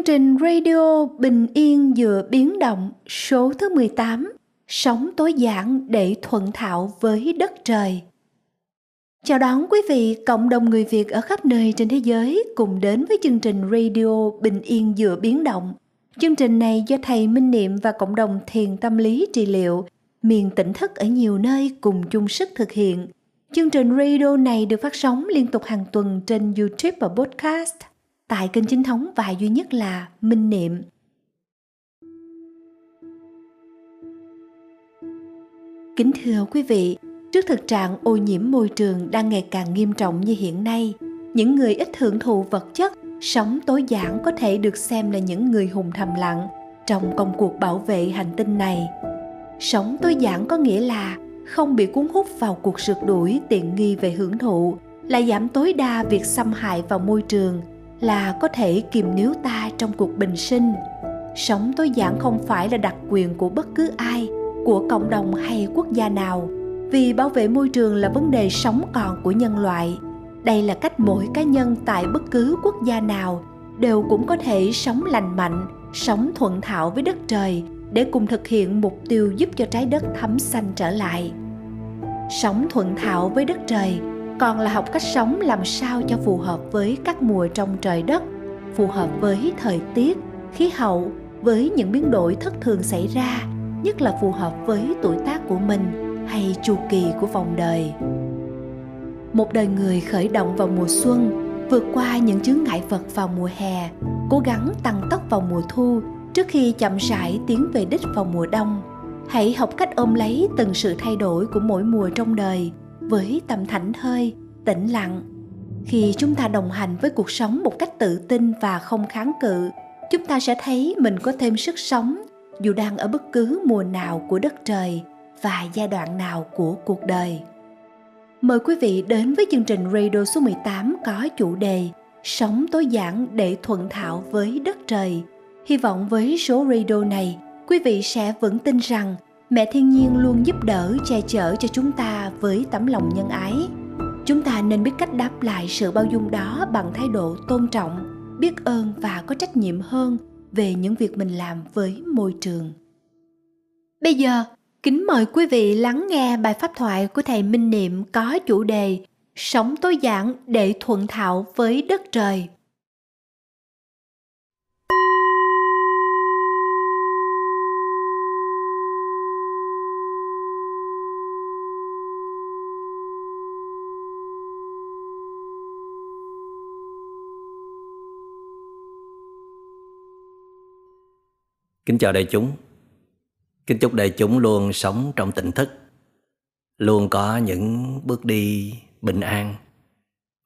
Chương trình radio Bình Yên vừa biến động, số thứ 18 Sống tối giản để thuận thạo với đất trời Chào đón quý vị, cộng đồng người Việt ở khắp nơi trên thế giới cùng đến với chương trình radio Bình Yên vừa biến động. Chương trình này do thầy Minh Niệm và cộng đồng thiền tâm lý trị liệu miền tỉnh thức ở nhiều nơi cùng chung sức thực hiện. Chương trình radio này được phát sóng liên tục hàng tuần trên YouTube và podcast tại kênh chính thống và duy nhất là Minh Niệm. Kính thưa quý vị, trước thực trạng ô nhiễm môi trường đang ngày càng nghiêm trọng như hiện nay, những người ít hưởng thụ vật chất, sống tối giản có thể được xem là những người hùng thầm lặng trong công cuộc bảo vệ hành tinh này. Sống tối giản có nghĩa là không bị cuốn hút vào cuộc sượt đuổi tiện nghi về hưởng thụ, là giảm tối đa việc xâm hại vào môi trường, là có thể kìm níu ta trong cuộc bình sinh. Sống tối giản không phải là đặc quyền của bất cứ ai, của cộng đồng hay quốc gia nào. Vì bảo vệ môi trường là vấn đề sống còn của nhân loại. Đây là cách mỗi cá nhân tại bất cứ quốc gia nào đều cũng có thể sống lành mạnh, sống thuận thạo với đất trời để cùng thực hiện mục tiêu giúp cho trái đất thấm xanh trở lại. Sống thuận thạo với đất trời còn là học cách sống làm sao cho phù hợp với các mùa trong trời đất, phù hợp với thời tiết, khí hậu, với những biến đổi thất thường xảy ra, nhất là phù hợp với tuổi tác của mình hay chu kỳ của vòng đời. Một đời người khởi động vào mùa xuân, vượt qua những chướng ngại vật vào mùa hè, cố gắng tăng tốc vào mùa thu trước khi chậm rãi tiến về đích vào mùa đông. Hãy học cách ôm lấy từng sự thay đổi của mỗi mùa trong đời với tâm thảnh thơi tĩnh lặng khi chúng ta đồng hành với cuộc sống một cách tự tin và không kháng cự chúng ta sẽ thấy mình có thêm sức sống dù đang ở bất cứ mùa nào của đất trời và giai đoạn nào của cuộc đời. Mời quý vị đến với chương trình radio số 18 có chủ đề Sống tối giản để thuận thạo với đất trời. Hy vọng với số radio này, quý vị sẽ vững tin rằng mẹ thiên nhiên luôn giúp đỡ che chở cho chúng ta với tấm lòng nhân ái. Chúng ta nên biết cách đáp lại sự bao dung đó bằng thái độ tôn trọng, biết ơn và có trách nhiệm hơn về những việc mình làm với môi trường. Bây giờ, kính mời quý vị lắng nghe bài pháp thoại của thầy minh niệm có chủ đề sống tối giản để thuận thạo với đất trời. Kính chào đại chúng. Kính chúc đại chúng luôn sống trong tỉnh thức, Luôn có những bước đi bình an,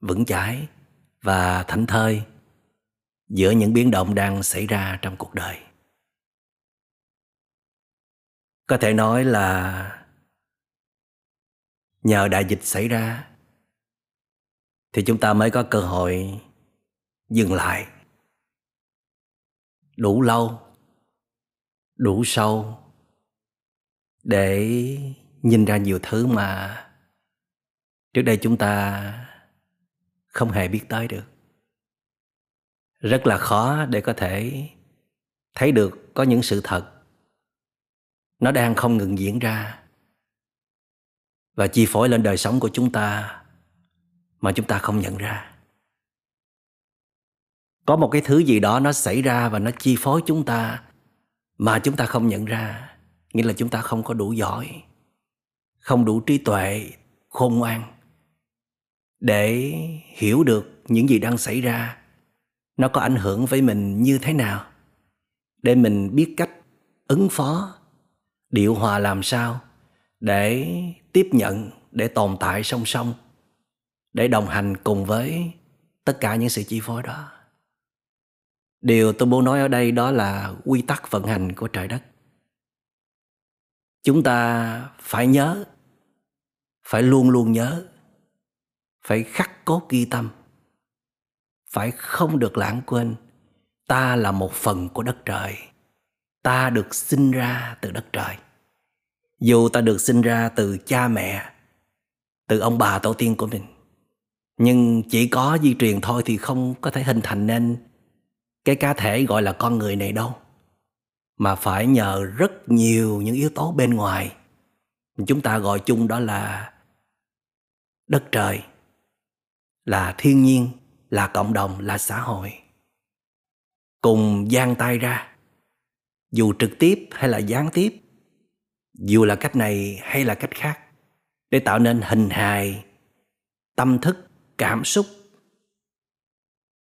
Vững chãi và thảnh thơi Giữa những biến động đang xảy ra trong cuộc đời. Có thể nói là Nhờ đại dịch xảy ra Thì chúng ta mới có cơ hội dừng lại đủ lâu đủ sâu để nhìn ra nhiều thứ mà trước đây chúng ta không hề biết tới được. Rất là khó để có thể thấy được có những sự thật. Nó đang không ngừng diễn ra và chi phối lên đời sống của chúng ta mà chúng ta không nhận ra. Có một cái thứ gì đó nó xảy ra và nó chi phối chúng ta mà chúng ta không nhận ra, nghĩa là chúng ta không có đủ giỏi, không đủ trí tuệ, khôn ngoan để hiểu được những gì đang xảy ra. Nó có ảnh hưởng với mình như thế nào? Để mình biết cách ứng phó điệu hòa làm sao để tiếp nhận, để tồn tại song song, để đồng hành cùng với tất cả những sự chi phối đó điều tôi muốn nói ở đây đó là quy tắc vận hành của trời đất. Chúng ta phải nhớ, phải luôn luôn nhớ, phải khắc cốt ghi tâm, phải không được lãng quên ta là một phần của đất trời. Ta được sinh ra từ đất trời. Dù ta được sinh ra từ cha mẹ, từ ông bà tổ tiên của mình, nhưng chỉ có di truyền thôi thì không có thể hình thành nên cái cá thể gọi là con người này đâu. Mà phải nhờ rất nhiều những yếu tố bên ngoài. Chúng ta gọi chung đó là đất trời, là thiên nhiên, là cộng đồng, là xã hội. Cùng giang tay ra, dù trực tiếp hay là gián tiếp, dù là cách này hay là cách khác, để tạo nên hình hài, tâm thức, cảm xúc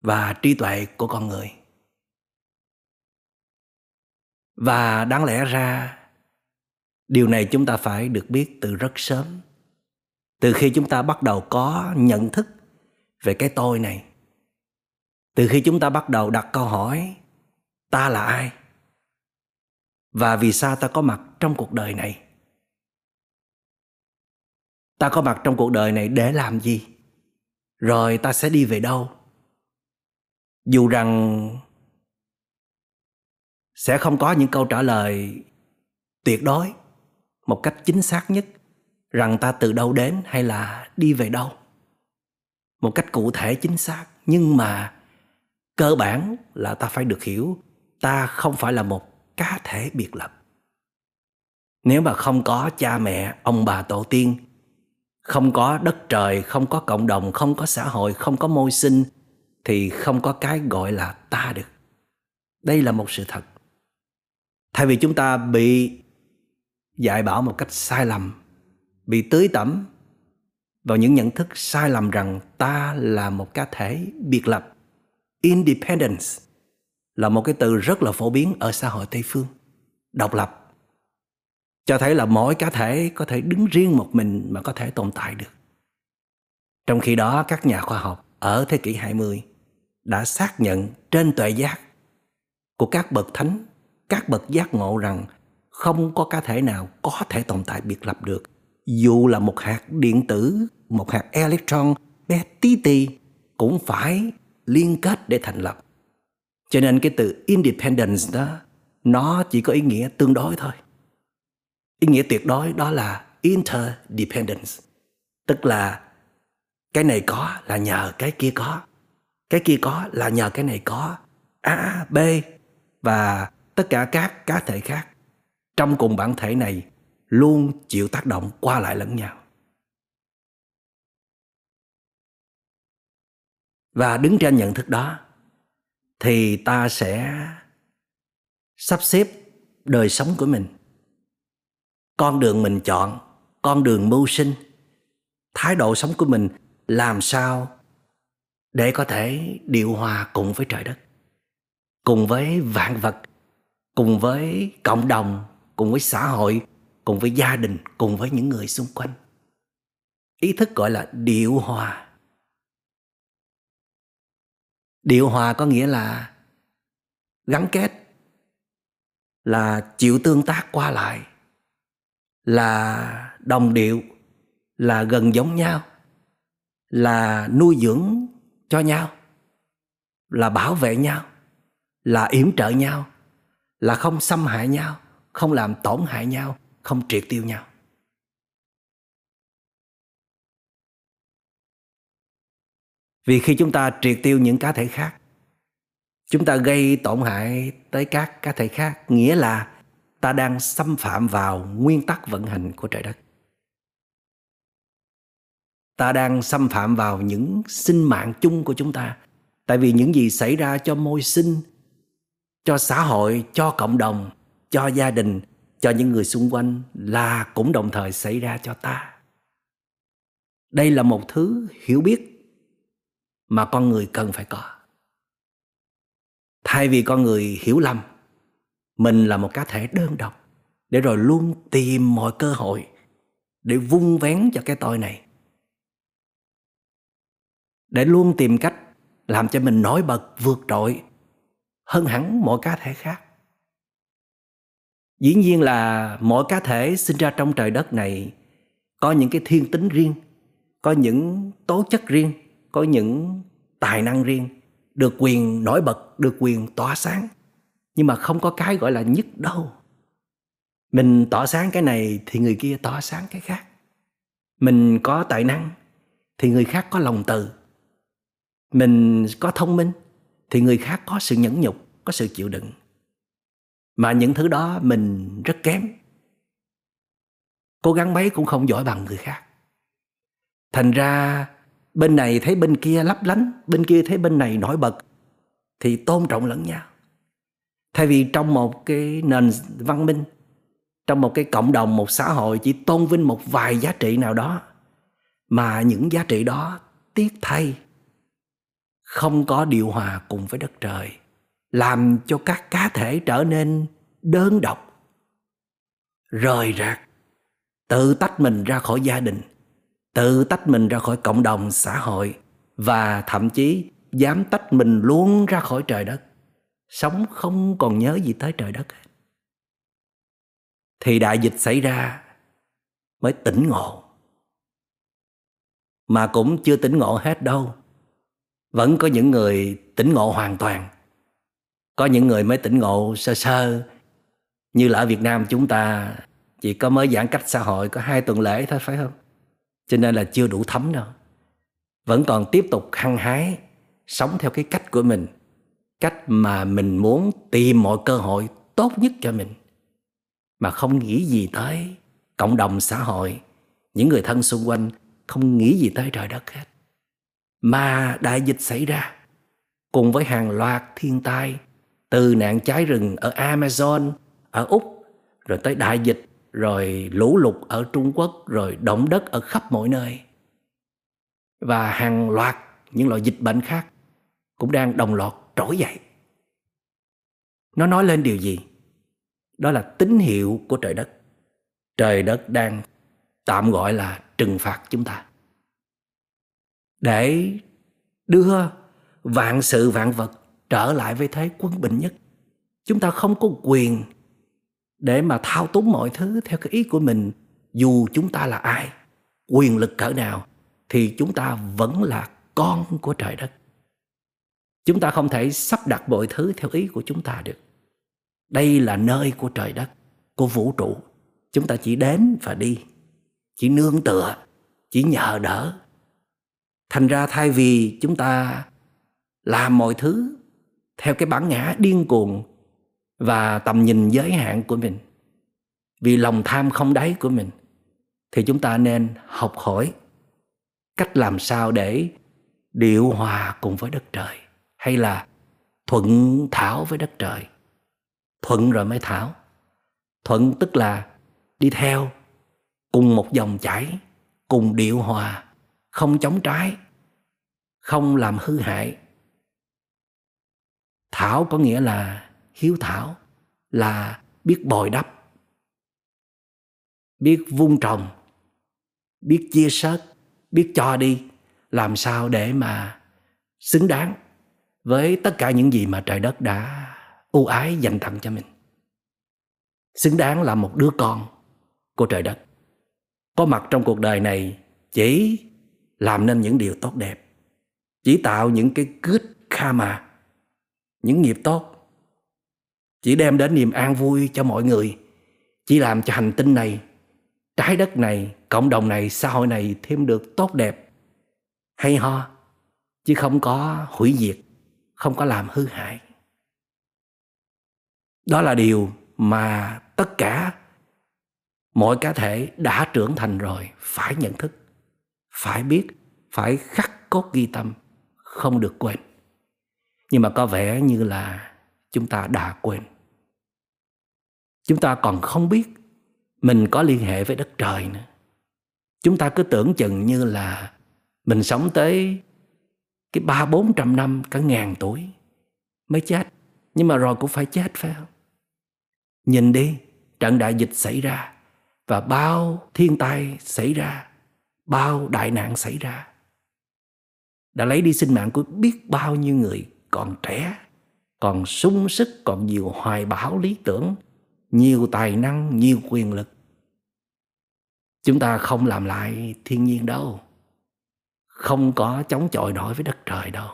và trí tuệ của con người. Và đáng lẽ ra, điều này chúng ta phải được biết từ rất sớm. Từ khi chúng ta bắt đầu có nhận thức về cái tôi này, từ khi chúng ta bắt đầu đặt câu hỏi, ta là ai? Và vì sao ta có mặt trong cuộc đời này? Ta có mặt trong cuộc đời này để làm gì? Rồi ta sẽ đi về đâu? Dù rằng sẽ không có những câu trả lời tuyệt đối một cách chính xác nhất rằng ta từ đâu đến hay là đi về đâu, một cách cụ thể chính xác. Nhưng mà cơ bản là ta phải được hiểu, ta không phải là một cá thể biệt lập. Nếu mà không có cha mẹ, ông bà tổ tiên, không có đất trời, không có cộng đồng, không có xã hội, không có môi sinh thì không có cái gọi là ta được. Đây là một sự thật. Thay vì chúng ta bị dạy bảo một cách sai lầm, bị tưới tẩm vào những nhận thức sai lầm rằng ta là một cá thể biệt lập, independence là một cái từ rất là phổ biến ở xã hội tây phương, độc lập, cho thấy là mỗi cá thể có thể đứng riêng một mình mà có thể tồn tại được. Trong khi đó, các nhà khoa học ở thế kỷ 20 đã xác nhận trên tuệ giác của các bậc thánh, các bậc giác ngộ rằng không có cá thể nào có thể tồn tại biệt lập được. Dù là một hạt điện tử, một hạt electron bé tí tì cũng phải liên kết để thành lập. Cho nên cái từ independence đó nó chỉ có ý nghĩa tương đối thôi. Ý nghĩa tuyệt đối đó là interdependence. Tức là cái này có là nhờ cái kia có cái kia có, là nhờ cái này có. A b và tất cả các cá thể khác. Trong cùng bản thể này luôn chịu tác động qua lại lẫn nhau. Và đứng trên nhận thức đó, thì ta sẽ sắp xếp đời sống của mình. Con đường mình chọn, con đường mưu sinh, thái độ sống của mình làm sao để có thể điều hòa cùng với trời đất, cùng với vạn vật, cùng với cộng đồng, cùng với xã hội, cùng với gia đình, cùng với những người xung quanh. Ý thức gọi là điều hòa. Điều hòa có nghĩa là gắn kết, là chịu tương tác qua lại, là đồng điệu, là gần giống nhau, là nuôi dưỡng cho nhau, là bảo vệ nhau, là yểm trợ nhau, là không xâm hại nhau, không làm tổn hại nhau, không triệt tiêu nhau. Vì khi chúng ta triệt tiêu những cá thể khác, chúng ta gây tổn hại tới các cá thể khác, nghĩa là ta đang xâm phạm vào nguyên tắc vận hành của trời đất ta đang xâm phạm vào những sinh mạng chung của chúng ta. Tại vì những gì xảy ra cho môi sinh, cho xã hội, cho cộng đồng, cho gia đình, cho những người xung quanh là cũng đồng thời xảy ra cho ta. Đây là một thứ hiểu biết mà con người cần phải có. Thay vì con người hiểu lầm, mình là một cá thể đơn độc, để rồi luôn tìm mọi cơ hội để vung vén cho cái tôi này để luôn tìm cách làm cho mình nổi bật, vượt trội hơn hẳn mọi cá thể khác. Dĩ nhiên là mỗi cá thể sinh ra trong trời đất này có những cái thiên tính riêng, có những tố chất riêng, có những tài năng riêng, được quyền nổi bật, được quyền tỏa sáng. Nhưng mà không có cái gọi là nhất đâu. Mình tỏa sáng cái này thì người kia tỏa sáng cái khác. Mình có tài năng thì người khác có lòng từ mình có thông minh thì người khác có sự nhẫn nhục, có sự chịu đựng. Mà những thứ đó mình rất kém. Cố gắng mấy cũng không giỏi bằng người khác. Thành ra bên này thấy bên kia lấp lánh, bên kia thấy bên này nổi bật thì tôn trọng lẫn nhau. Thay vì trong một cái nền văn minh, trong một cái cộng đồng, một xã hội chỉ tôn vinh một vài giá trị nào đó, mà những giá trị đó tiếc thay không có điều hòa cùng với đất trời, làm cho các cá thể trở nên đơn độc, rời rạc, tự tách mình ra khỏi gia đình, tự tách mình ra khỏi cộng đồng xã hội và thậm chí dám tách mình luôn ra khỏi trời đất. Sống không còn nhớ gì tới trời đất hết. Thì đại dịch xảy ra mới tỉnh ngộ. Mà cũng chưa tỉnh ngộ hết đâu vẫn có những người tỉnh ngộ hoàn toàn. Có những người mới tỉnh ngộ sơ sơ. Như là ở việt nam chúng ta, chỉ có mới giãn cách xã hội có hai tuần lễ thôi, phải không? Cho nên là chưa đủ thấm đâu. Vẫn còn tiếp tục hăng hái sống theo cái cách của mình. Cách mà mình muốn tìm mọi cơ hội tốt nhất cho mình. Mà không nghĩ gì tới cộng đồng xã hội. Những người thân xung quanh không nghĩ gì tới trời đất hết mà đại dịch xảy ra cùng với hàng loạt thiên tai từ nạn cháy rừng ở Amazon, ở Úc, rồi tới đại dịch, rồi lũ lụt ở Trung Quốc, rồi động đất ở khắp mọi nơi. Và hàng loạt những loại dịch bệnh khác cũng đang đồng loạt trỗi dậy. Nó nói lên điều gì? Đó là tín hiệu của trời đất. Trời đất đang tạm gọi là trừng phạt chúng ta. Để đưa vạn sự vạn vật trở lại với thế quân bình nhất. Chúng ta không có quyền để mà thao túng mọi thứ theo cái ý của mình dù chúng ta là ai, quyền lực cỡ nào thì chúng ta vẫn là con của trời đất. Chúng ta không thể sắp đặt mọi thứ theo ý của chúng ta được. Đây là nơi của trời đất, của vũ trụ. Chúng ta chỉ đến và đi, chỉ nương tựa, chỉ nhờ đỡ. Thành ra thay vì chúng ta làm mọi thứ theo cái bản ngã điên cuồng và tầm nhìn giới hạn của mình, vì lòng tham không đáy của mình, thì chúng ta nên học hỏi cách làm sao để điều hòa cùng với đất trời, hay là thuận thảo với đất trời. Thuận rồi mới thảo. Thuận tức là đi theo, cùng một dòng chảy, cùng điệu hòa không chống trái, không làm hư hại. Thảo có nghĩa là hiếu thảo, là biết bồi đắp, biết vun trồng, biết chia sớt, biết cho đi, làm sao để mà xứng đáng với tất cả những gì mà trời đất đã ưu ái dành tặng cho mình. Xứng đáng là một đứa con của trời đất. Có mặt trong cuộc đời này chỉ làm nên những điều tốt đẹp, chỉ tạo những cái good karma, những nghiệp tốt, chỉ đem đến niềm an vui cho mọi người, chỉ làm cho hành tinh này, trái đất này, cộng đồng này, xã hội này thêm được tốt đẹp. Hay ho, chứ không có hủy diệt, không có làm hư hại. Đó là điều mà tất cả mọi cá thể đã trưởng thành rồi phải nhận thức phải biết, phải khắc cốt ghi tâm, không được quên. Nhưng mà có vẻ như là chúng ta đã quên. Chúng ta còn không biết mình có liên hệ với đất trời nữa. Chúng ta cứ tưởng chừng như là mình sống tới cái ba bốn trăm năm, cả ngàn tuổi mới chết. Nhưng mà rồi cũng phải chết, phải không? Nhìn đi, trận đại dịch xảy ra và bao thiên tai xảy ra bao đại nạn xảy ra. Đã lấy đi sinh mạng của biết bao nhiêu người, còn trẻ, còn sung sức, còn nhiều hoài bão lý tưởng, nhiều tài năng, nhiều quyền lực. Chúng ta không làm lại thiên nhiên đâu, không có chống chọi nổi với đất trời đâu.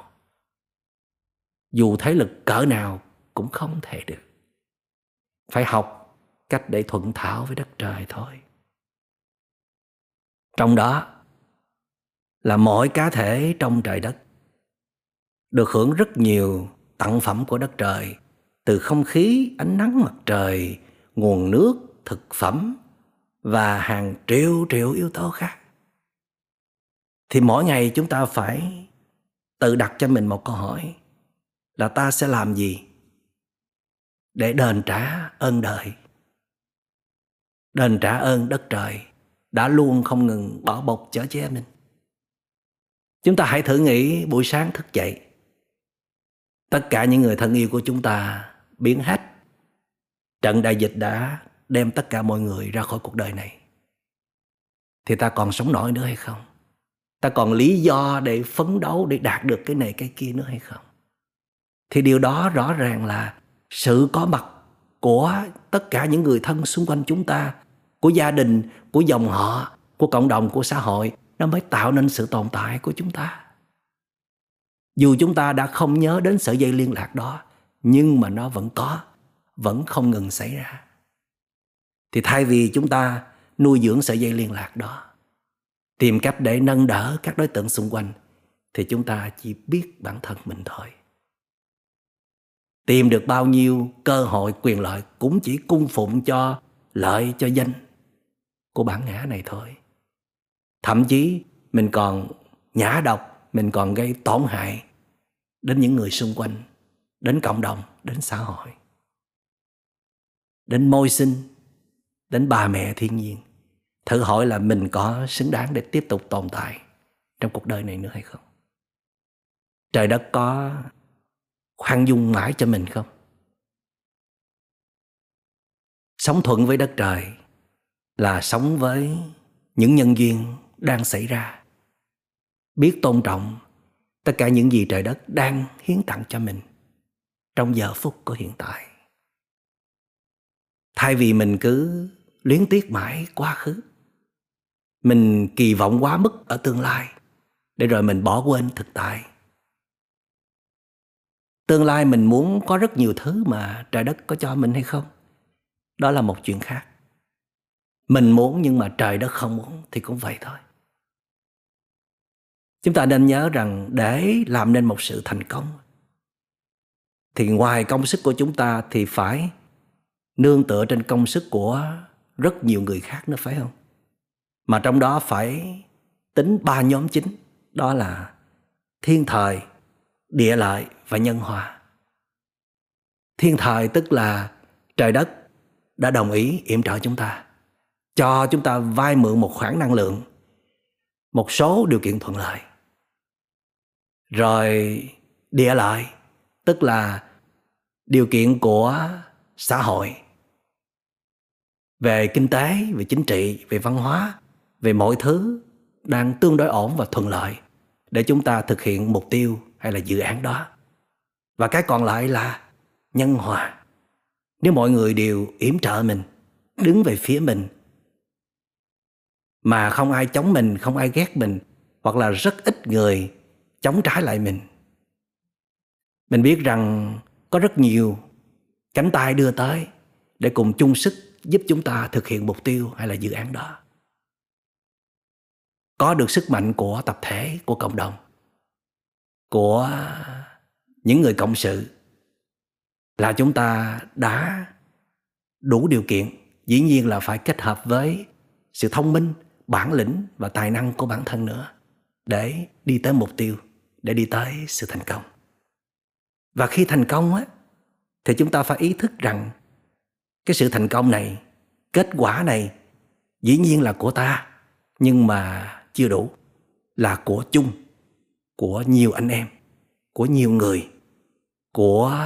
Dù thế lực cỡ nào cũng không thể được. Phải học cách để thuận thảo với đất trời thôi trong đó là mỗi cá thể trong trời đất được hưởng rất nhiều tặng phẩm của đất trời, từ không khí, ánh nắng mặt trời, nguồn nước, thực phẩm và hàng triệu triệu yếu tố khác. Thì mỗi ngày chúng ta phải tự đặt cho mình một câu hỏi là ta sẽ làm gì để đền trả ơn đời, đền trả ơn đất trời đã luôn không ngừng bảo bọc chở che mình. Chúng ta hãy thử nghĩ buổi sáng thức dậy. Tất cả những người thân yêu của chúng ta biến hết. Trận đại dịch đã đem tất cả mọi người ra khỏi cuộc đời này. Thì ta còn sống nổi nữa hay không? Ta còn lý do để phấn đấu để đạt được cái này cái kia nữa hay không? Thì điều đó rõ ràng là sự có mặt của tất cả những người thân xung quanh chúng ta của gia đình, của dòng họ, của cộng đồng, của xã hội, nó mới tạo nên sự tồn tại của chúng ta. Dù chúng ta đã không nhớ đến sợi dây liên lạc đó, nhưng mà nó vẫn có, vẫn không ngừng xảy ra. Thì thay vì chúng ta nuôi dưỡng sợi dây liên lạc đó, tìm cách để nâng đỡ các đối tượng xung quanh, thì chúng ta chỉ biết bản thân mình thôi. Tìm được bao nhiêu cơ hội quyền lợi cũng chỉ cung phụng cho lợi cho danh của bản ngã này thôi. Thậm chí mình còn nhã độc, mình còn gây tổn hại đến những người xung quanh, đến cộng đồng, đến xã hội, đến môi sinh, đến bà mẹ thiên nhiên. Thử hỏi là mình có xứng đáng để tiếp tục tồn tại trong cuộc đời này nữa hay không? Trời đất có khoan dung mãi cho mình không? Sống thuận với đất trời là sống với những nhân duyên đang xảy ra. Biết tôn trọng tất cả những gì trời đất đang hiến tặng cho mình trong giờ phút của hiện tại. Thay vì mình cứ luyến tiếc mãi quá khứ, mình kỳ vọng quá mức ở tương lai để rồi mình bỏ quên thực tại. Tương lai mình muốn có rất nhiều thứ mà trời đất có cho mình hay không, đó là một chuyện khác mình muốn nhưng mà trời đất không muốn thì cũng vậy thôi. Chúng ta nên nhớ rằng để làm nên một sự thành công, thì ngoài công sức của chúng ta thì phải nương tựa trên công sức của rất nhiều người khác nữa, phải không? Mà trong đó phải tính ba nhóm chính, đó là thiên thời, địa lợi và nhân hòa. Thiên thời tức là trời đất đã đồng ý yểm trợ chúng ta cho chúng ta vay mượn một khoản năng lượng, một số điều kiện thuận lợi. Rồi địa lợi tức là điều kiện của xã hội. Về kinh tế, về chính trị, về văn hóa, về mọi thứ đang tương đối ổn và thuận lợi để chúng ta thực hiện mục tiêu hay là dự án đó. Và cái còn lại là nhân hòa. Nếu mọi người đều yểm trợ mình, đứng về phía mình mà không ai chống mình, không ai ghét mình, hoặc là rất ít người chống trái lại mình. Mình biết rằng có rất nhiều cánh tay đưa tới để cùng chung sức giúp chúng ta thực hiện mục tiêu hay là dự án đó. Có được sức mạnh của tập thể, của cộng đồng, của những người cộng sự là chúng ta đã đủ điều kiện, dĩ nhiên là phải kết hợp với sự thông minh bản lĩnh và tài năng của bản thân nữa để đi tới mục tiêu, để đi tới sự thành công. Và khi thành công á, thì chúng ta phải ý thức rằng cái sự thành công này, kết quả này dĩ nhiên là của ta, nhưng mà chưa đủ, là của chung, của nhiều anh em, của nhiều người, của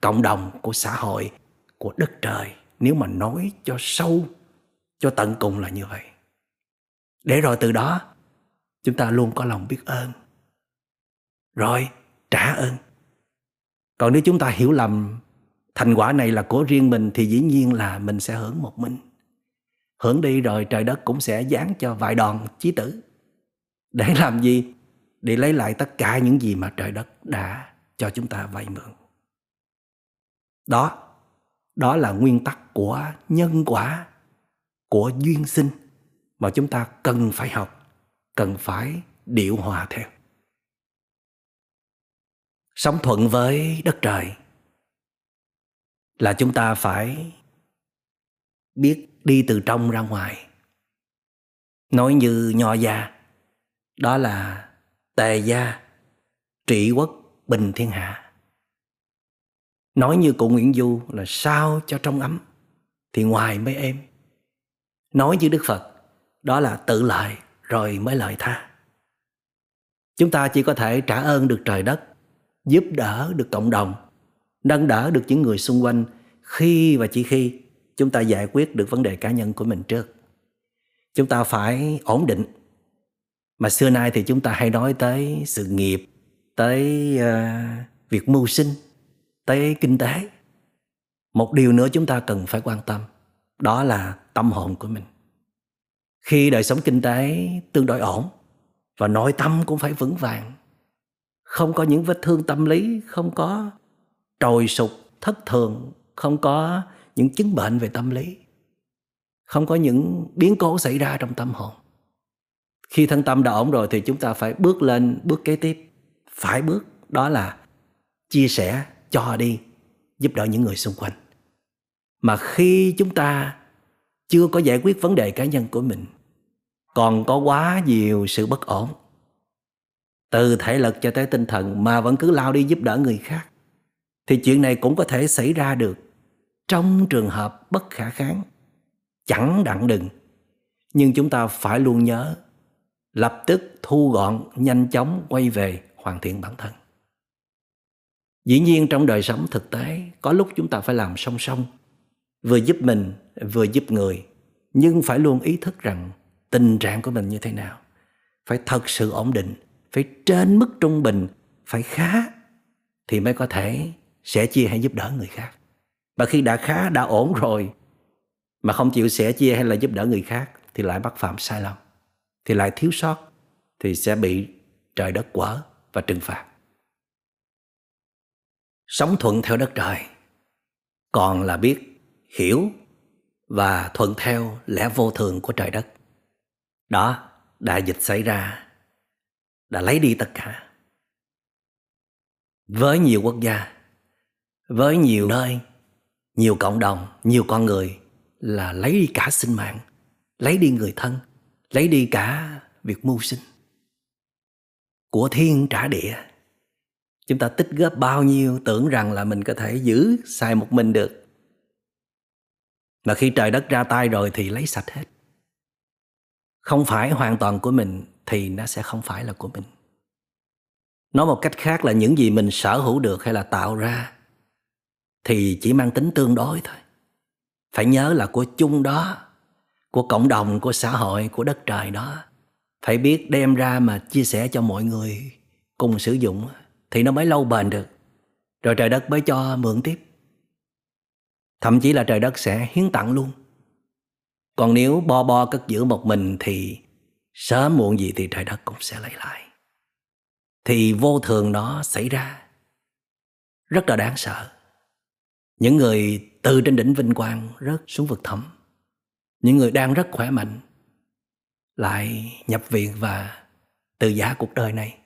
cộng đồng, của xã hội, của đất trời. Nếu mà nói cho sâu, cho tận cùng là như vậy để rồi từ đó, chúng ta luôn có lòng biết ơn. Rồi, trả ơn. Còn nếu chúng ta hiểu lầm, thành quả này là của riêng mình, thì dĩ nhiên là mình sẽ hưởng một mình. Hưởng đi rồi trời đất cũng sẽ dán cho vài đòn chí tử. Để làm gì? Để lấy lại tất cả những gì mà trời đất đã cho chúng ta vay mượn. Đó đó là nguyên tắc của nhân quả, của duyên sinh mà chúng ta cần phải học, cần phải điệu hòa theo. Sống thuận với đất trời là chúng ta phải biết đi từ trong ra ngoài. Nói như nho gia, đó là tề gia, trị quốc, bình thiên hạ. Nói như cụ nguyễn du là sao cho trong ấm, thì ngoài mới êm. Nói như đức phật đó là tự lợi rồi mới lợi tha. Chúng ta chỉ có thể trả ơn được trời đất giúp đỡ được cộng đồng nâng đỡ được những người xung quanh. Khi và chỉ khi chúng ta giải quyết được vấn đề cá nhân của mình trước chúng ta phải ổn định. Mà xưa nay thì chúng ta hay nói tới sự nghiệp tới uh, việc mưu sinh tới kinh tế. Một điều nữa chúng ta cần phải quan tâm đó là tâm hồn của mình khi đời sống kinh tế tương đối ổn và nội tâm cũng phải vững vàng, không có những vết thương tâm lý, không có trồi sụp, thất thường, không có những chứng bệnh về tâm lý, không có những biến cố xảy ra trong tâm hồn. Khi thân tâm đã ổn rồi thì chúng ta phải bước lên, bước kế tiếp. Phải bước, đó là chia sẻ, cho đi, giúp đỡ những người xung quanh. Mà khi chúng ta chưa có giải quyết vấn đề cá nhân của mình còn có quá nhiều sự bất ổn. Từ thể lực cho tới tinh thần mà vẫn cứ lao đi giúp đỡ người khác, thì chuyện này cũng có thể xảy ra được. Trong trường hợp bất khả kháng, chẳng đặng đừng, nhưng chúng ta phải luôn nhớ, lập tức thu gọn, nhanh chóng quay về hoàn thiện bản thân. Dĩ nhiên trong đời sống thực tế, có lúc chúng ta phải làm song song, vừa giúp mình, vừa giúp người, nhưng phải luôn ý thức rằng tình trạng của mình như thế nào. Phải thật sự ổn định, phải trên mức trung bình, phải khá thì mới có thể sẻ chia hay giúp đỡ người khác. Và khi đã khá, đã ổn rồi, mà không chịu sẻ chia hay là giúp đỡ người khác thì lại bắt phạm sai lầm, thì lại thiếu sót, thì sẽ bị trời đất quở và trừng phạt. Sống thuận theo đất trời, còn là biết hiểu và thuận theo lẽ vô thường của trời đất đó, đại dịch xảy ra, đã lấy đi tất cả. Với nhiều quốc gia, với nhiều nơi, nhiều cộng đồng, nhiều con người là lấy đi cả sinh mạng, lấy đi người thân, lấy đi cả việc mưu sinh. Của thiên trả địa. Chúng ta tích góp bao nhiêu tưởng rằng là mình có thể giữ xài một mình được. Mà khi trời đất ra tay rồi thì lấy sạch hết không phải hoàn toàn của mình thì nó sẽ không phải là của mình. Nói một cách khác là những gì mình sở hữu được hay là tạo ra thì chỉ mang tính tương đối thôi. Phải nhớ là của chung đó, của cộng đồng, của xã hội, của đất trời đó, phải biết đem ra mà chia sẻ cho mọi người cùng sử dụng thì nó mới lâu bền được. Rồi trời đất mới cho mượn tiếp. Thậm chí là trời đất sẽ hiến tặng luôn còn nếu bo bo cất giữ một mình thì sớm muộn gì thì trời đất cũng sẽ lấy lại. Thì vô thường nó xảy ra. Rất là đáng sợ. Những người từ trên đỉnh vinh quang rớt xuống vực thẳm. Những người đang rất khỏe mạnh lại nhập viện và từ giả cuộc đời này.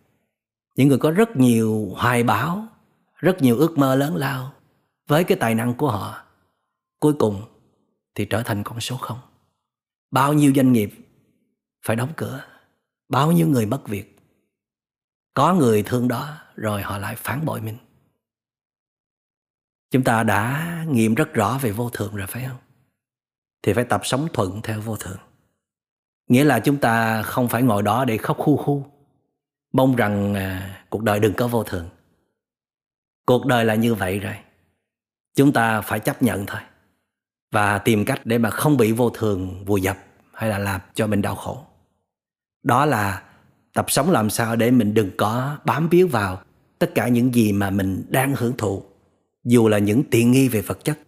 Những người có rất nhiều hoài bão, rất nhiều ước mơ lớn lao với cái tài năng của họ, cuối cùng thì trở thành con số không bao nhiêu doanh nghiệp phải đóng cửa? Bao nhiêu người mất việc? Có người thương đó rồi họ lại phản bội mình. Chúng ta đã nghiệm rất rõ về vô thường rồi phải không? Thì phải tập sống thuận theo vô thường. Nghĩa là chúng ta không phải ngồi đó để khóc khu khu mong rằng à, cuộc đời đừng có vô thường. Cuộc đời là như vậy rồi. Chúng ta phải chấp nhận thôi và tìm cách để mà không bị vô thường, vùi dập hay là làm cho mình đau khổ. Đó là tập sống làm sao để mình đừng có bám víu vào tất cả những gì mà mình đang hưởng thụ, dù là những tiện nghi về vật chất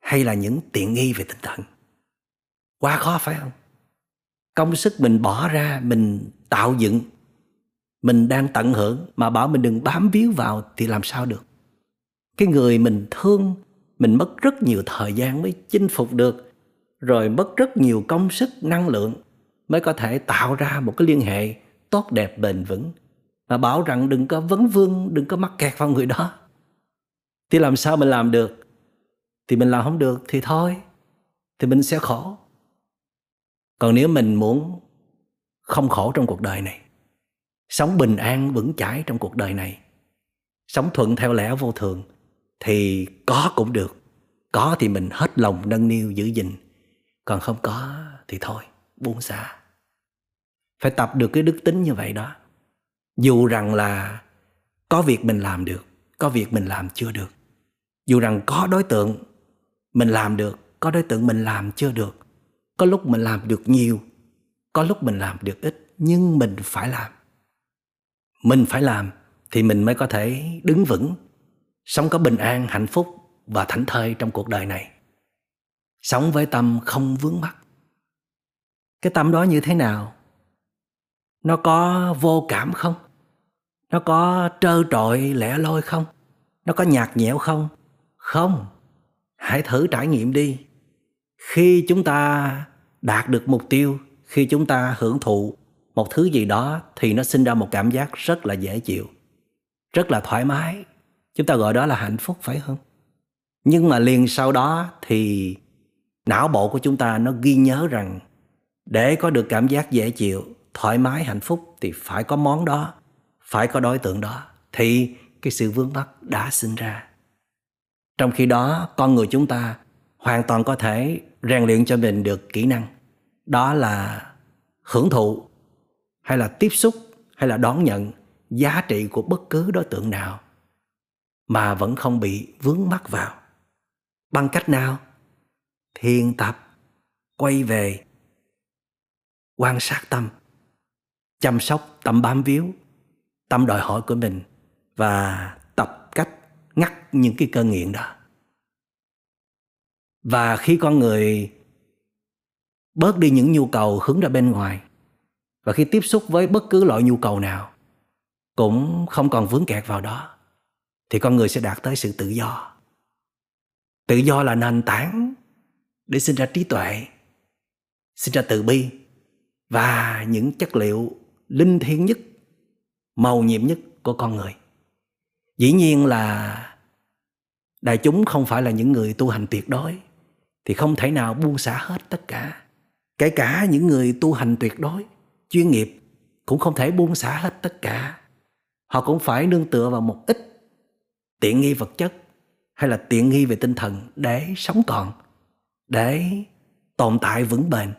hay là những tiện nghi về tinh thần. Quá khó, phải không? Công sức mình bỏ ra, mình tạo dựng, mình đang tận hưởng mà bảo mình đừng bám víu vào thì làm sao được? Cái người mình thương mình mất rất nhiều thời gian mới chinh phục được, rồi mất rất nhiều công sức, năng lượng mới có thể tạo ra một cái liên hệ tốt đẹp, bền vững. Mà bảo rằng đừng có vấn vương, đừng có mắc kẹt vào người đó. Thì làm sao mình làm được? Thì mình làm không được thì thôi, thì mình sẽ khổ. Còn nếu mình muốn không khổ trong cuộc đời này, sống bình an, vững chãi trong cuộc đời này, sống thuận theo lẽ vô thường thì có cũng được. Có thì mình hết lòng nâng niu, giữ gìn. Còn không có thì thôi, buông xả phải tập được cái đức tính như vậy đó. Dù rằng là có việc mình làm được, có việc mình làm chưa được. Dù rằng có đối tượng mình làm được, có đối tượng mình làm chưa được. Có lúc mình làm được nhiều, có lúc mình làm được ít, nhưng mình phải làm. Mình phải làm thì mình mới có thể đứng vững sống có bình an, hạnh phúc và thảnh thơi trong cuộc đời này. Sống với tâm không vướng mắc. Cái tâm đó như thế nào? Nó có vô cảm không? Nó có trơ trọi, lẻ loi không? Nó có nhạt nhẽo không? Không. Hãy thử trải nghiệm đi. Khi chúng ta đạt được mục tiêu, khi chúng ta hưởng thụ một thứ gì đó thì nó sinh ra một cảm giác rất là dễ chịu, rất là thoải mái chúng ta gọi đó là hạnh phúc, phải không? Nhưng mà liền sau đó thì não bộ của chúng ta nó ghi nhớ rằng để có được cảm giác dễ chịu, thoải mái, hạnh phúc thì phải có món đó, phải có đối tượng đó. Thì cái sự vướng mắc đã sinh ra. Trong khi đó, con người chúng ta hoàn toàn có thể rèn luyện cho mình được kỹ năng. Đó là hưởng thụ, hay là tiếp xúc, hay là đón nhận giá trị của bất cứ đối tượng nào mà vẫn không bị vướng mắc vào. Bằng cách nào? Thiền tập, quay về, quan sát tâm, chăm sóc tâm bám víu, tâm đòi hỏi của mình và tập cách ngắt những cái cơn nghiện đó. Và khi con người bớt đi những nhu cầu hướng ra bên ngoài, và khi tiếp xúc với bất cứ loại nhu cầu nào, cũng không còn vướng kẹt vào đó thì con người sẽ đạt tới sự tự do. Tự do là nền tảng để sinh ra trí tuệ, sinh ra từ bi và những chất liệu linh thiêng nhất, màu nhiệm nhất của con người. Dĩ nhiên là đại chúng không phải là những người tu hành tuyệt đối thì không thể nào buông xả hết tất cả. Kể cả những người tu hành tuyệt đối, chuyên nghiệp cũng không thể buông xả hết tất cả. Họ cũng phải nương tựa vào một ít tiện nghi vật chất hay là tiện nghi về tinh thần để sống còn, để tồn tại vững bền.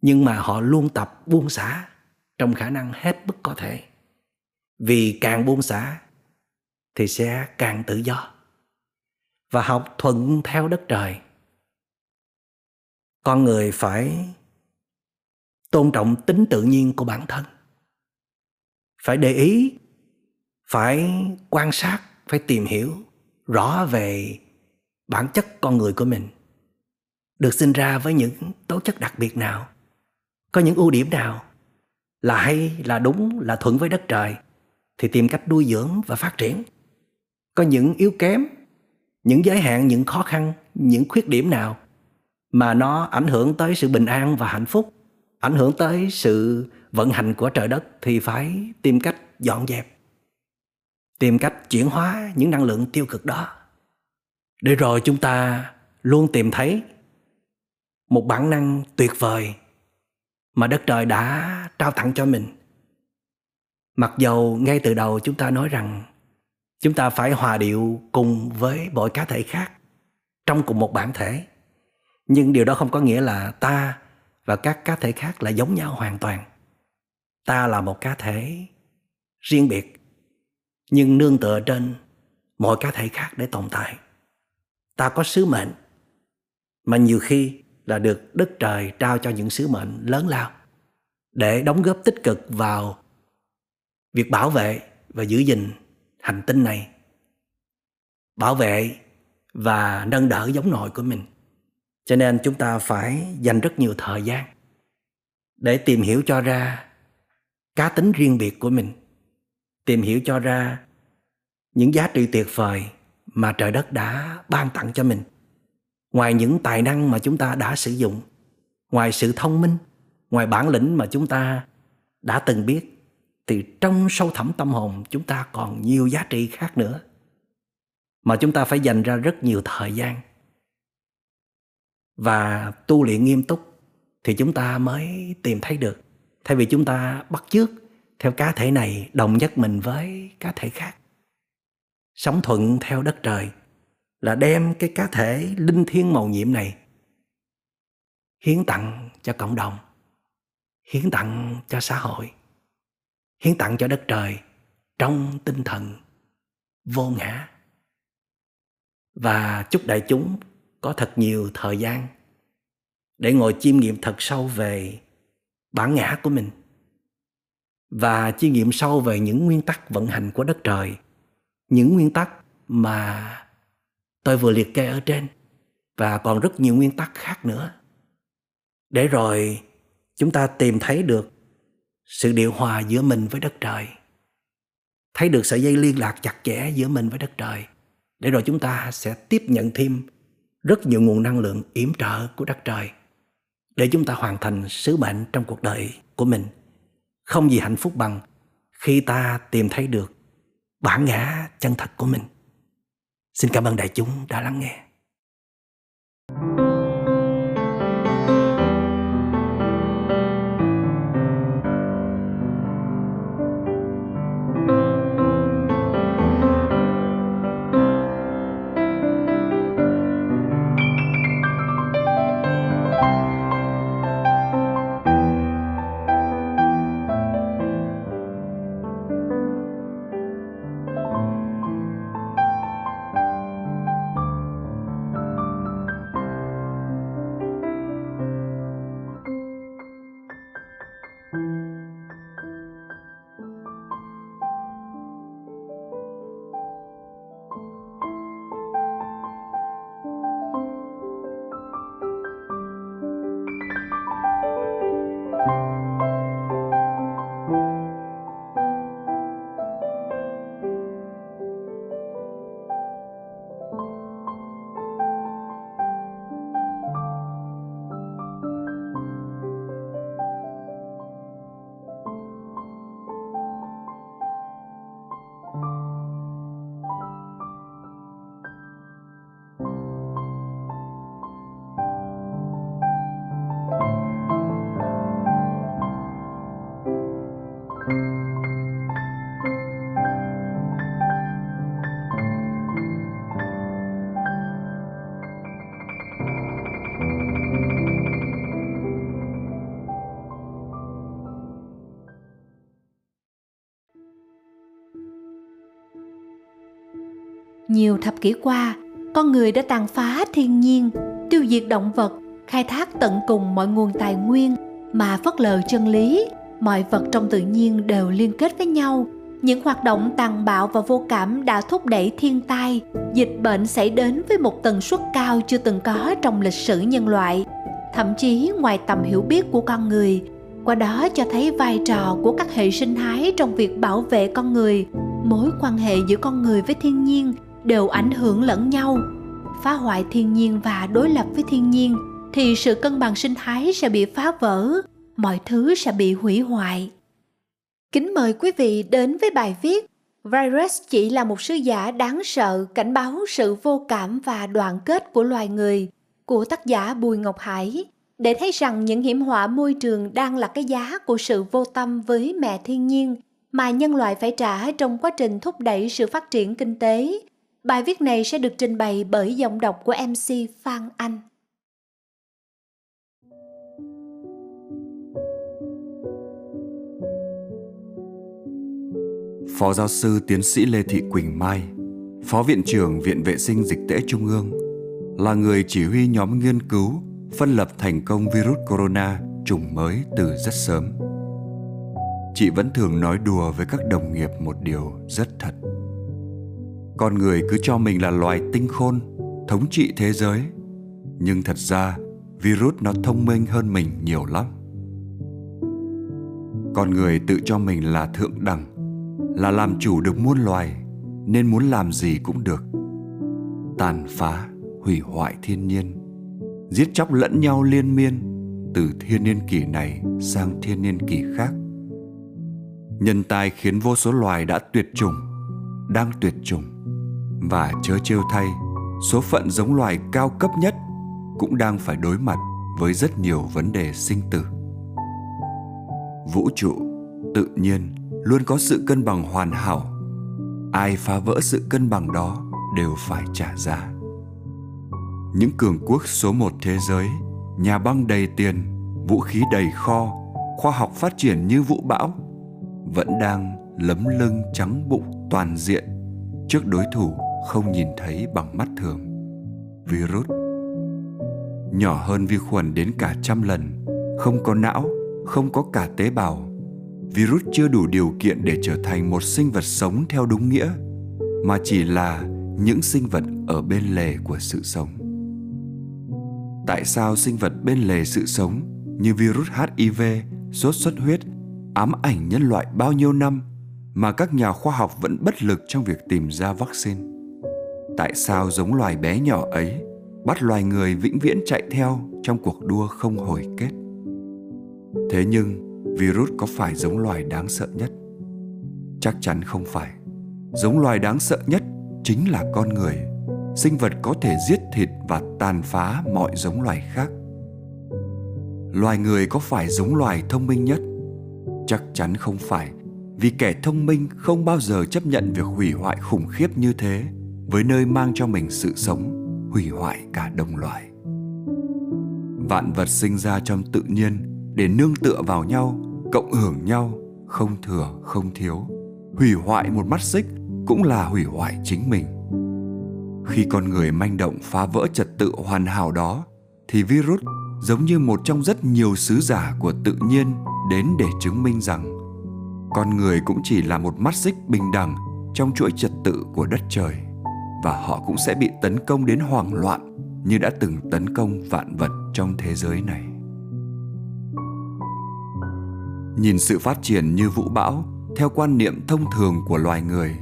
Nhưng mà họ luôn tập buông xả trong khả năng hết mức có thể. Vì càng buông xả thì sẽ càng tự do. Và học thuận theo đất trời. Con người phải tôn trọng tính tự nhiên của bản thân. Phải để ý, phải quan sát phải tìm hiểu rõ về bản chất con người của mình, được sinh ra với những tố chất đặc biệt nào, có những ưu điểm nào, là hay, là đúng, là thuận với đất trời, thì tìm cách nuôi dưỡng và phát triển. Có những yếu kém, những giới hạn, những khó khăn, những khuyết điểm nào mà nó ảnh hưởng tới sự bình an và hạnh phúc, ảnh hưởng tới sự vận hành của trời đất thì phải tìm cách dọn dẹp tìm cách chuyển hóa những năng lượng tiêu cực đó. Để rồi chúng ta luôn tìm thấy một bản năng tuyệt vời mà đất trời đã trao tặng cho mình. Mặc dầu ngay từ đầu chúng ta nói rằng chúng ta phải hòa điệu cùng với mọi cá thể khác trong cùng một bản thể, nhưng điều đó không có nghĩa là ta và các cá thể khác là giống nhau hoàn toàn. Ta là một cá thể riêng biệt nhưng nương tựa trên mọi cá thể khác để tồn tại. Ta có sứ mệnh, mà nhiều khi là được đất trời trao cho những sứ mệnh lớn lao để đóng góp tích cực vào việc bảo vệ và giữ gìn hành tinh này, bảo vệ và nâng đỡ giống nòi của mình. Cho nên chúng ta phải dành rất nhiều thời gian để tìm hiểu cho ra cá tính riêng biệt của mình tìm hiểu cho ra những giá trị tuyệt vời mà trời đất đã ban tặng cho mình. Ngoài những tài năng mà chúng ta đã sử dụng, ngoài sự thông minh, ngoài bản lĩnh mà chúng ta đã từng biết, thì trong sâu thẳm tâm hồn chúng ta còn nhiều giá trị khác nữa mà chúng ta phải dành ra rất nhiều thời gian. Và tu luyện nghiêm túc thì chúng ta mới tìm thấy được. Thay vì chúng ta bắt chước theo cá thể này, đồng nhất mình với cá thể khác. Sống thuận theo đất trời là đem cái cá thể linh thiêng màu nhiệm này hiến tặng cho cộng đồng, hiến tặng cho xã hội, hiến tặng cho đất trời trong tinh thần vô ngã. Và chúc đại chúng có thật nhiều thời gian để ngồi chiêm nghiệm thật sâu về bản ngã của mình và chiêm nghiệm sâu về những nguyên tắc vận hành của đất trời. Những nguyên tắc mà tôi vừa liệt kê ở trên, và còn rất nhiều nguyên tắc khác nữa. Để rồi chúng ta tìm thấy được sự điều hòa giữa mình với đất trời. Thấy được sợi dây liên lạc chặt chẽ giữa mình với đất trời. Để rồi chúng ta sẽ tiếp nhận thêm rất nhiều nguồn năng lượng yểm trợ của đất trời. Để chúng ta hoàn thành sứ mệnh trong cuộc đời của mình không gì hạnh phúc bằng khi ta tìm thấy được bản ngã chân thật của mình. Xin cảm ơn đại chúng đã lắng nghe. Nhiều thập kỷ qua, con người đã tàn phá thiên nhiên, tiêu diệt động vật, khai thác tận cùng mọi nguồn tài nguyên mà phớt lờ chân lý, mọi vật trong tự nhiên đều liên kết với nhau. Những hoạt động tàn bạo và vô cảm đã thúc đẩy thiên tai, dịch bệnh xảy đến với một tần suất cao chưa từng có trong lịch sử nhân loại. Thậm chí ngoài tầm hiểu biết của con người, qua đó cho thấy vai trò của các hệ sinh thái trong việc bảo vệ con người mối quan hệ giữa con người với thiên nhiên đều ảnh hưởng lẫn nhau. Phá hoại thiên nhiên và đối lập với thiên nhiên thì sự cân bằng sinh thái sẽ bị phá vỡ, mọi thứ sẽ bị hủy hoại. Kính mời quý vị đến với bài viết virus chỉ là một sứ giả đáng sợ cảnh báo sự vô cảm và đoàn kết của loài người, của tác giả bùi ngọc hải, để thấy rằng những hiểm họa môi trường đang là cái giá của sự vô tâm với mẹ thiên nhiên mà nhân loại phải trả trong quá trình thúc đẩy sự phát triển kinh tế. Bài viết này sẽ được trình bày bởi giọng đọc của MC Phan Anh. Phó giáo sư tiến sĩ Lê Thị Quỳnh Mai, Phó Viện trưởng Viện Vệ sinh Dịch tễ Trung ương, là người chỉ huy nhóm nghiên cứu phân lập thành công virus corona chủng mới từ rất sớm. Chị vẫn thường nói đùa với các đồng nghiệp một điều rất thật con người cứ cho mình là loài tinh khôn thống trị thế giới. Nhưng thật ra virus nó thông minh hơn mình nhiều lắm. Con người tự cho mình là thượng đẳng là làm chủ được muôn loài nên muốn làm gì cũng được. Tàn phá hủy hoại thiên nhiên giết chóc lẫn nhau liên miên từ thiên niên kỷ này sang thiên niên kỷ khác. Nhân tai khiến vô số loài đã tuyệt chủng, đang tuyệt chủng. Và chớ trêu thay, số phận giống loài cao cấp nhất cũng đang phải đối mặt với rất nhiều vấn đề sinh tử. Vũ trụ, tự nhiên luôn có sự cân bằng hoàn hảo. Ai phá vỡ sự cân bằng đó đều phải trả giá. Những cường quốc số một thế giới, nhà băng đầy tiền, vũ khí đầy kho, khoa học phát triển như vũ bão, vẫn đang lấm lưng trắng bụng toàn diện trước đối thủ không nhìn thấy bằng mắt thường. Virus nhỏ hơn vi khuẩn đến cả trăm lần, không có não, không có cả tế bào. Virus chưa đủ điều kiện để trở thành một sinh vật sống theo đúng nghĩa, mà chỉ là những sinh vật ở bên lề của sự sống. Tại sao sinh vật bên lề sự sống như virus HIV, sốt xuất huyết ám ảnh nhân loại bao nhiêu năm mà các nhà khoa học vẫn bất lực trong việc tìm ra vaccine? Tại sao giống loài bé nhỏ ấy bắt loài người vĩnh viễn chạy theo trong cuộc đua không hồi kết? Thế nhưng, virus có phải giống loài đáng sợ nhất? Chắc chắn không phải. Giống loài đáng sợ nhất chính là con người, sinh vật có thể giết thịt và tàn phá mọi giống loài khác. Loài người có phải giống loài thông minh nhất? Chắc chắn không phải, vì kẻ thông minh không bao giờ chấp nhận việc hủy hoại khủng khiếp như thế với nơi mang cho mình sự sống, hủy hoại cả đồng loài. Vạn vật sinh ra trong tự nhiên để nương tựa vào nhau, cộng hưởng nhau, không thừa không thiếu. Hủy hoại một mắt xích cũng là hủy hoại chính mình. Khi con người manh động phá vỡ trật tự hoàn hảo đó thì virus giống như một trong rất nhiều sứ giả của tự nhiên đến để chứng minh rằng con người cũng chỉ là một mắt xích bình đẳng trong chuỗi trật tự của đất trời và họ cũng sẽ bị tấn công đến hoảng loạn như đã từng tấn công vạn vật trong thế giới này. Nhìn sự phát triển như vũ bão, theo quan niệm thông thường của loài người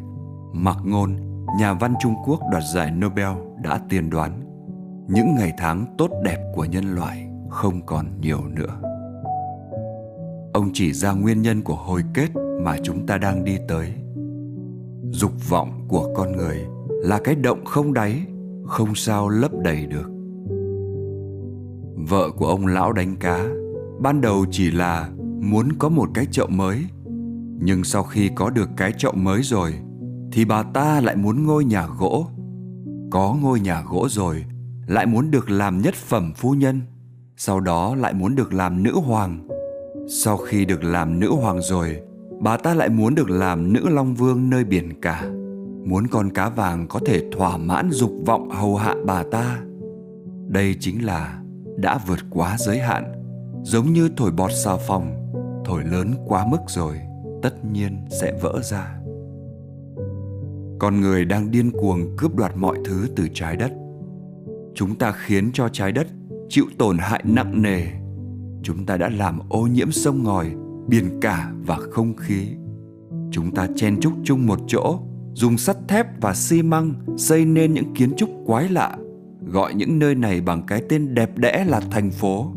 mặc ngôn, nhà văn trung quốc đoạt giải nobel đã tiên đoán, những ngày tháng tốt đẹp của nhân loại không còn nhiều nữa. Ông chỉ ra nguyên nhân của hồi kết mà chúng ta đang đi tới. Dục vọng của con người là cái động không đáy, không sao lấp đầy được. Vợ của ông lão đánh cá, ban đầu chỉ là muốn có một cái chậu mới, nhưng sau khi có được cái chậu mới rồi, thì bà ta lại muốn ngôi nhà gỗ. Có ngôi nhà gỗ rồi, lại muốn được làm nhất phẩm phu nhân, sau đó lại muốn được làm nữ hoàng. Sau khi được làm nữ hoàng rồi, bà ta lại muốn được làm nữ long vương nơi biển cả muốn con cá vàng có thể thỏa mãn dục vọng hầu hạ bà ta. Đây chính là đã vượt quá giới hạn, giống như thổi bọt xà phòng, thổi lớn quá mức rồi, tất nhiên sẽ vỡ ra. Con người đang điên cuồng cướp đoạt mọi thứ từ trái đất. Chúng ta khiến cho trái đất chịu tổn hại nặng nề. Chúng ta đã làm ô nhiễm sông ngòi, biển cả và không khí. Chúng ta chen chúc chung một chỗ dùng sắt thép và xi măng xây nên những kiến trúc quái lạ, gọi những nơi này bằng cái tên đẹp đẽ là thành phố.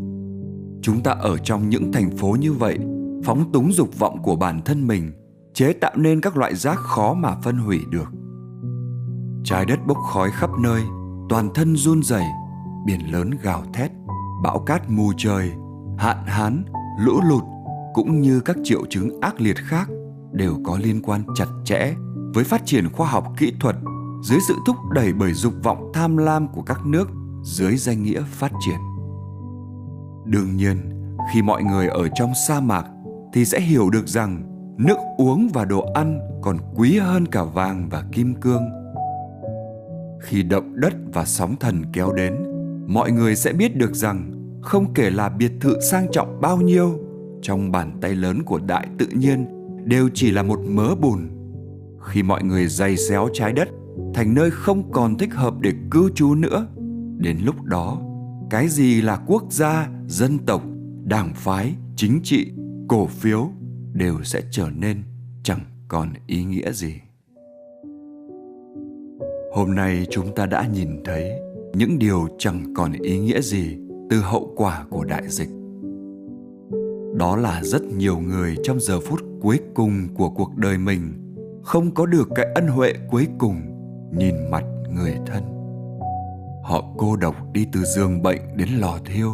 Chúng ta ở trong những thành phố như vậy, phóng túng dục vọng của bản thân mình, chế tạo nên các loại rác khó mà phân hủy được. Trái đất bốc khói khắp nơi, toàn thân run rẩy, biển lớn gào thét, bão cát mù trời, hạn hán, lũ lụt, cũng như các triệu chứng ác liệt khác đều có liên quan chặt chẽ với phát triển khoa học kỹ thuật dưới sự thúc đẩy bởi dục vọng tham lam của các nước dưới danh nghĩa phát triển. Đương nhiên, khi mọi người ở trong sa mạc thì sẽ hiểu được rằng nước uống và đồ ăn còn quý hơn cả vàng và kim cương. Khi động đất và sóng thần kéo đến, mọi người sẽ biết được rằng không kể là biệt thự sang trọng bao nhiêu, trong bàn tay lớn của đại tự nhiên đều chỉ là một mớ bùn khi mọi người dày xéo trái đất thành nơi không còn thích hợp để cư trú nữa. Đến lúc đó, cái gì là quốc gia, dân tộc, đảng phái, chính trị, cổ phiếu đều sẽ trở nên chẳng còn ý nghĩa gì. Hôm nay chúng ta đã nhìn thấy những điều chẳng còn ý nghĩa gì từ hậu quả của đại dịch. Đó là rất nhiều người trong giờ phút cuối cùng của cuộc đời mình không có được cái ân huệ cuối cùng nhìn mặt người thân. Họ cô độc đi từ giường bệnh đến lò thiêu.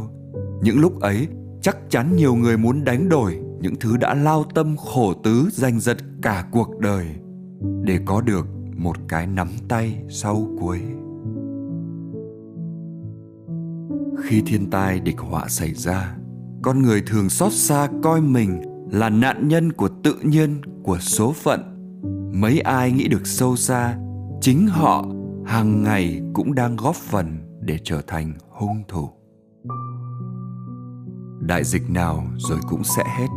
Những lúc ấy, chắc chắn nhiều người muốn đánh đổi những thứ đã lao tâm khổ tứ giành giật cả cuộc đời để có được một cái nắm tay sau cuối. Khi thiên tai địch họa xảy ra, con người thường xót xa coi mình là nạn nhân của tự nhiên, của số phận mấy ai nghĩ được sâu xa, chính họ hàng ngày cũng đang góp phần để trở thành hung thủ. Đại dịch nào rồi cũng sẽ hết,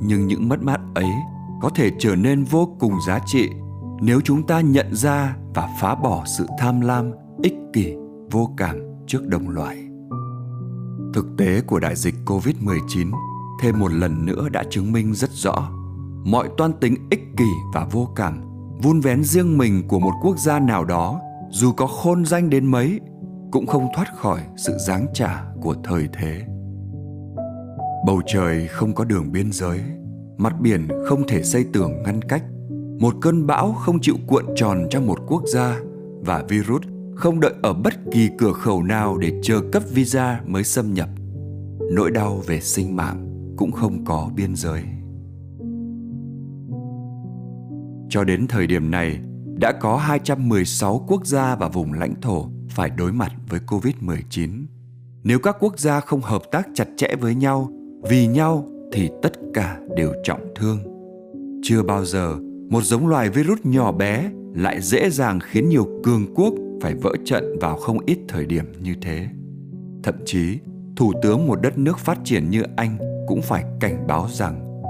nhưng những mất mát ấy có thể trở nên vô cùng giá trị nếu chúng ta nhận ra và phá bỏ sự tham lam, ích kỷ, vô cảm trước đồng loại. Thực tế của đại dịch covid-19 thêm một lần nữa đã chứng minh rất rõ mọi toan tính ích kỷ và vô cảm, vun vén riêng mình của một quốc gia nào đó, dù có khôn danh đến mấy, cũng không thoát khỏi sự giáng trả của thời thế. Bầu trời không có đường biên giới, mặt biển không thể xây tường ngăn cách, một cơn bão không chịu cuộn tròn trong một quốc gia và virus không đợi ở bất kỳ cửa khẩu nào để chờ cấp visa mới xâm nhập. Nỗi đau về sinh mạng cũng không có biên giới. Cho đến thời điểm này đã có 216 quốc gia và vùng lãnh thổ phải đối mặt với Covid-19. Nếu các quốc gia không hợp tác chặt chẽ với nhau, vì nhau thì tất cả đều trọng thương. Chưa bao giờ một giống loài virus nhỏ bé lại dễ dàng khiến nhiều cường quốc phải vỡ trận vào không ít thời điểm như thế. Thậm chí, thủ tướng một đất nước phát triển như Anh cũng phải cảnh báo rằng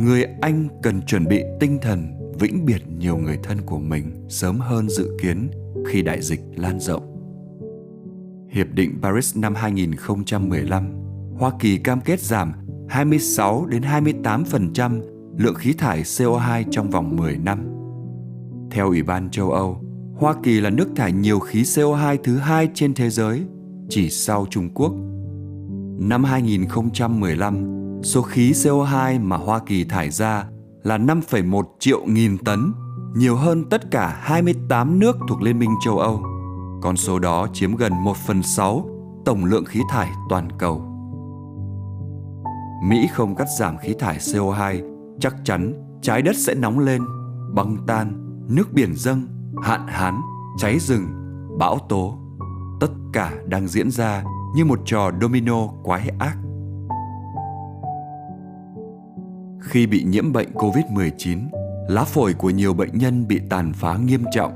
người Anh cần chuẩn bị tinh thần vĩnh biệt nhiều người thân của mình sớm hơn dự kiến khi đại dịch lan rộng. Hiệp định Paris năm 2015, Hoa Kỳ cam kết giảm 26 đến 28% lượng khí thải CO2 trong vòng 10 năm. Theo Ủy ban châu Âu, Hoa Kỳ là nước thải nhiều khí CO2 thứ hai trên thế giới, chỉ sau Trung Quốc. Năm 2015, số khí CO2 mà Hoa Kỳ thải ra là 5,1 triệu nghìn tấn, nhiều hơn tất cả 28 nước thuộc Liên minh châu Âu. Con số đó chiếm gần 1 phần 6 tổng lượng khí thải toàn cầu. Mỹ không cắt giảm khí thải CO2, chắc chắn trái đất sẽ nóng lên, băng tan, nước biển dâng, hạn hán, cháy rừng, bão tố. Tất cả đang diễn ra như một trò domino quái ác. Khi bị nhiễm bệnh COVID-19, lá phổi của nhiều bệnh nhân bị tàn phá nghiêm trọng.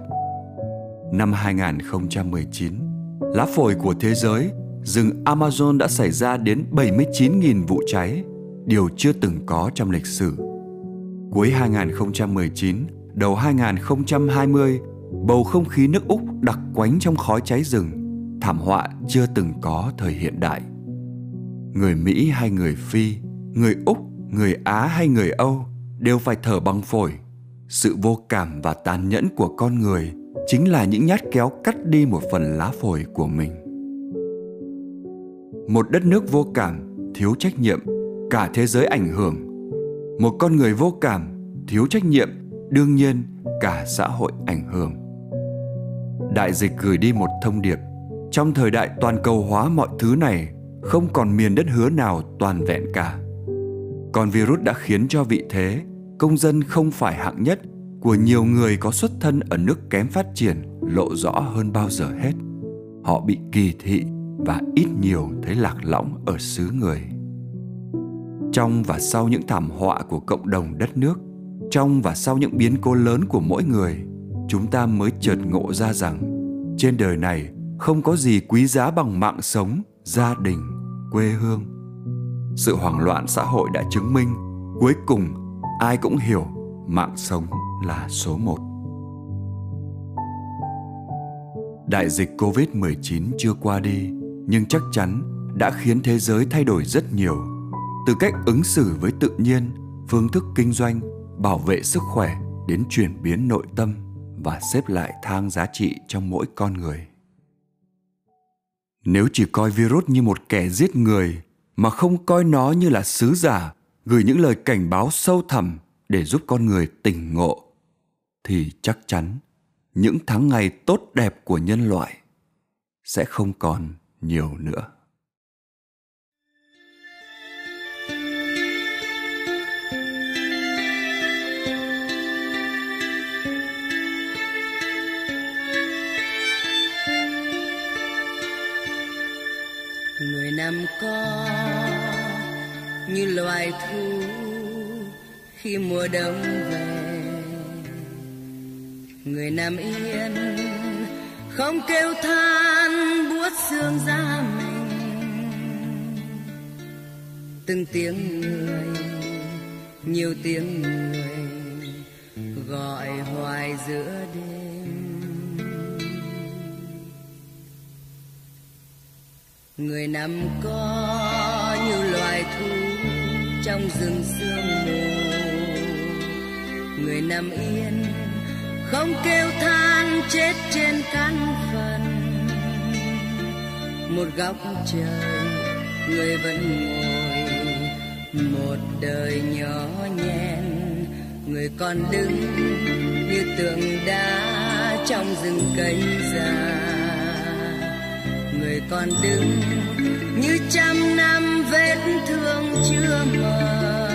Năm 2019, lá phổi của thế giới, rừng Amazon đã xảy ra đến 79.000 vụ cháy, điều chưa từng có trong lịch sử. Cuối 2019, đầu 2020, bầu không khí nước Úc đặc quánh trong khói cháy rừng, thảm họa chưa từng có thời hiện đại. Người Mỹ hay người Phi, người Úc người Á hay người Âu đều phải thở bằng phổi. Sự vô cảm và tàn nhẫn của con người chính là những nhát kéo cắt đi một phần lá phổi của mình. Một đất nước vô cảm, thiếu trách nhiệm, cả thế giới ảnh hưởng. Một con người vô cảm, thiếu trách nhiệm, đương nhiên cả xã hội ảnh hưởng. Đại dịch gửi đi một thông điệp, trong thời đại toàn cầu hóa mọi thứ này không còn miền đất hứa nào toàn vẹn cả còn virus đã khiến cho vị thế, công dân không phải hạng nhất của nhiều người có xuất thân ở nước kém phát triển lộ rõ hơn bao giờ hết. Họ bị kỳ thị và ít nhiều thấy lạc lõng ở xứ người. Trong và sau những thảm họa của cộng đồng đất nước, trong và sau những biến cố lớn của mỗi người, chúng ta mới chợt ngộ ra rằng trên đời này không có gì quý giá bằng mạng sống, gia đình, quê hương sự hoảng loạn xã hội đã chứng minh cuối cùng ai cũng hiểu mạng sống là số một. Đại dịch Covid-19 chưa qua đi, nhưng chắc chắn đã khiến thế giới thay đổi rất nhiều. Từ cách ứng xử với tự nhiên, phương thức kinh doanh, bảo vệ sức khỏe đến chuyển biến nội tâm và xếp lại thang giá trị trong mỗi con người. Nếu chỉ coi virus như một kẻ giết người mà không coi nó như là sứ giả, gửi những lời cảnh báo sâu thẳm để giúp con người tỉnh ngộ, thì chắc chắn những tháng ngày tốt đẹp của nhân loại sẽ không còn nhiều nữa người nằm con như loài thú khi mùa đông về. Người nằm yên không kêu than buốt xương da mình. Từng tiếng người, nhiều tiếng người gọi hoài giữa đêm. Người nằm co như loài thú trong rừng sương mù. Người nằm yên, không kêu than, chết trên căn phần. Một góc trời, người vẫn ngồi, một đời nhỏ nhen. Người còn đứng như tượng đá trong rừng cây già. Người còn đứng như trăm năm vết thương chưa mờ.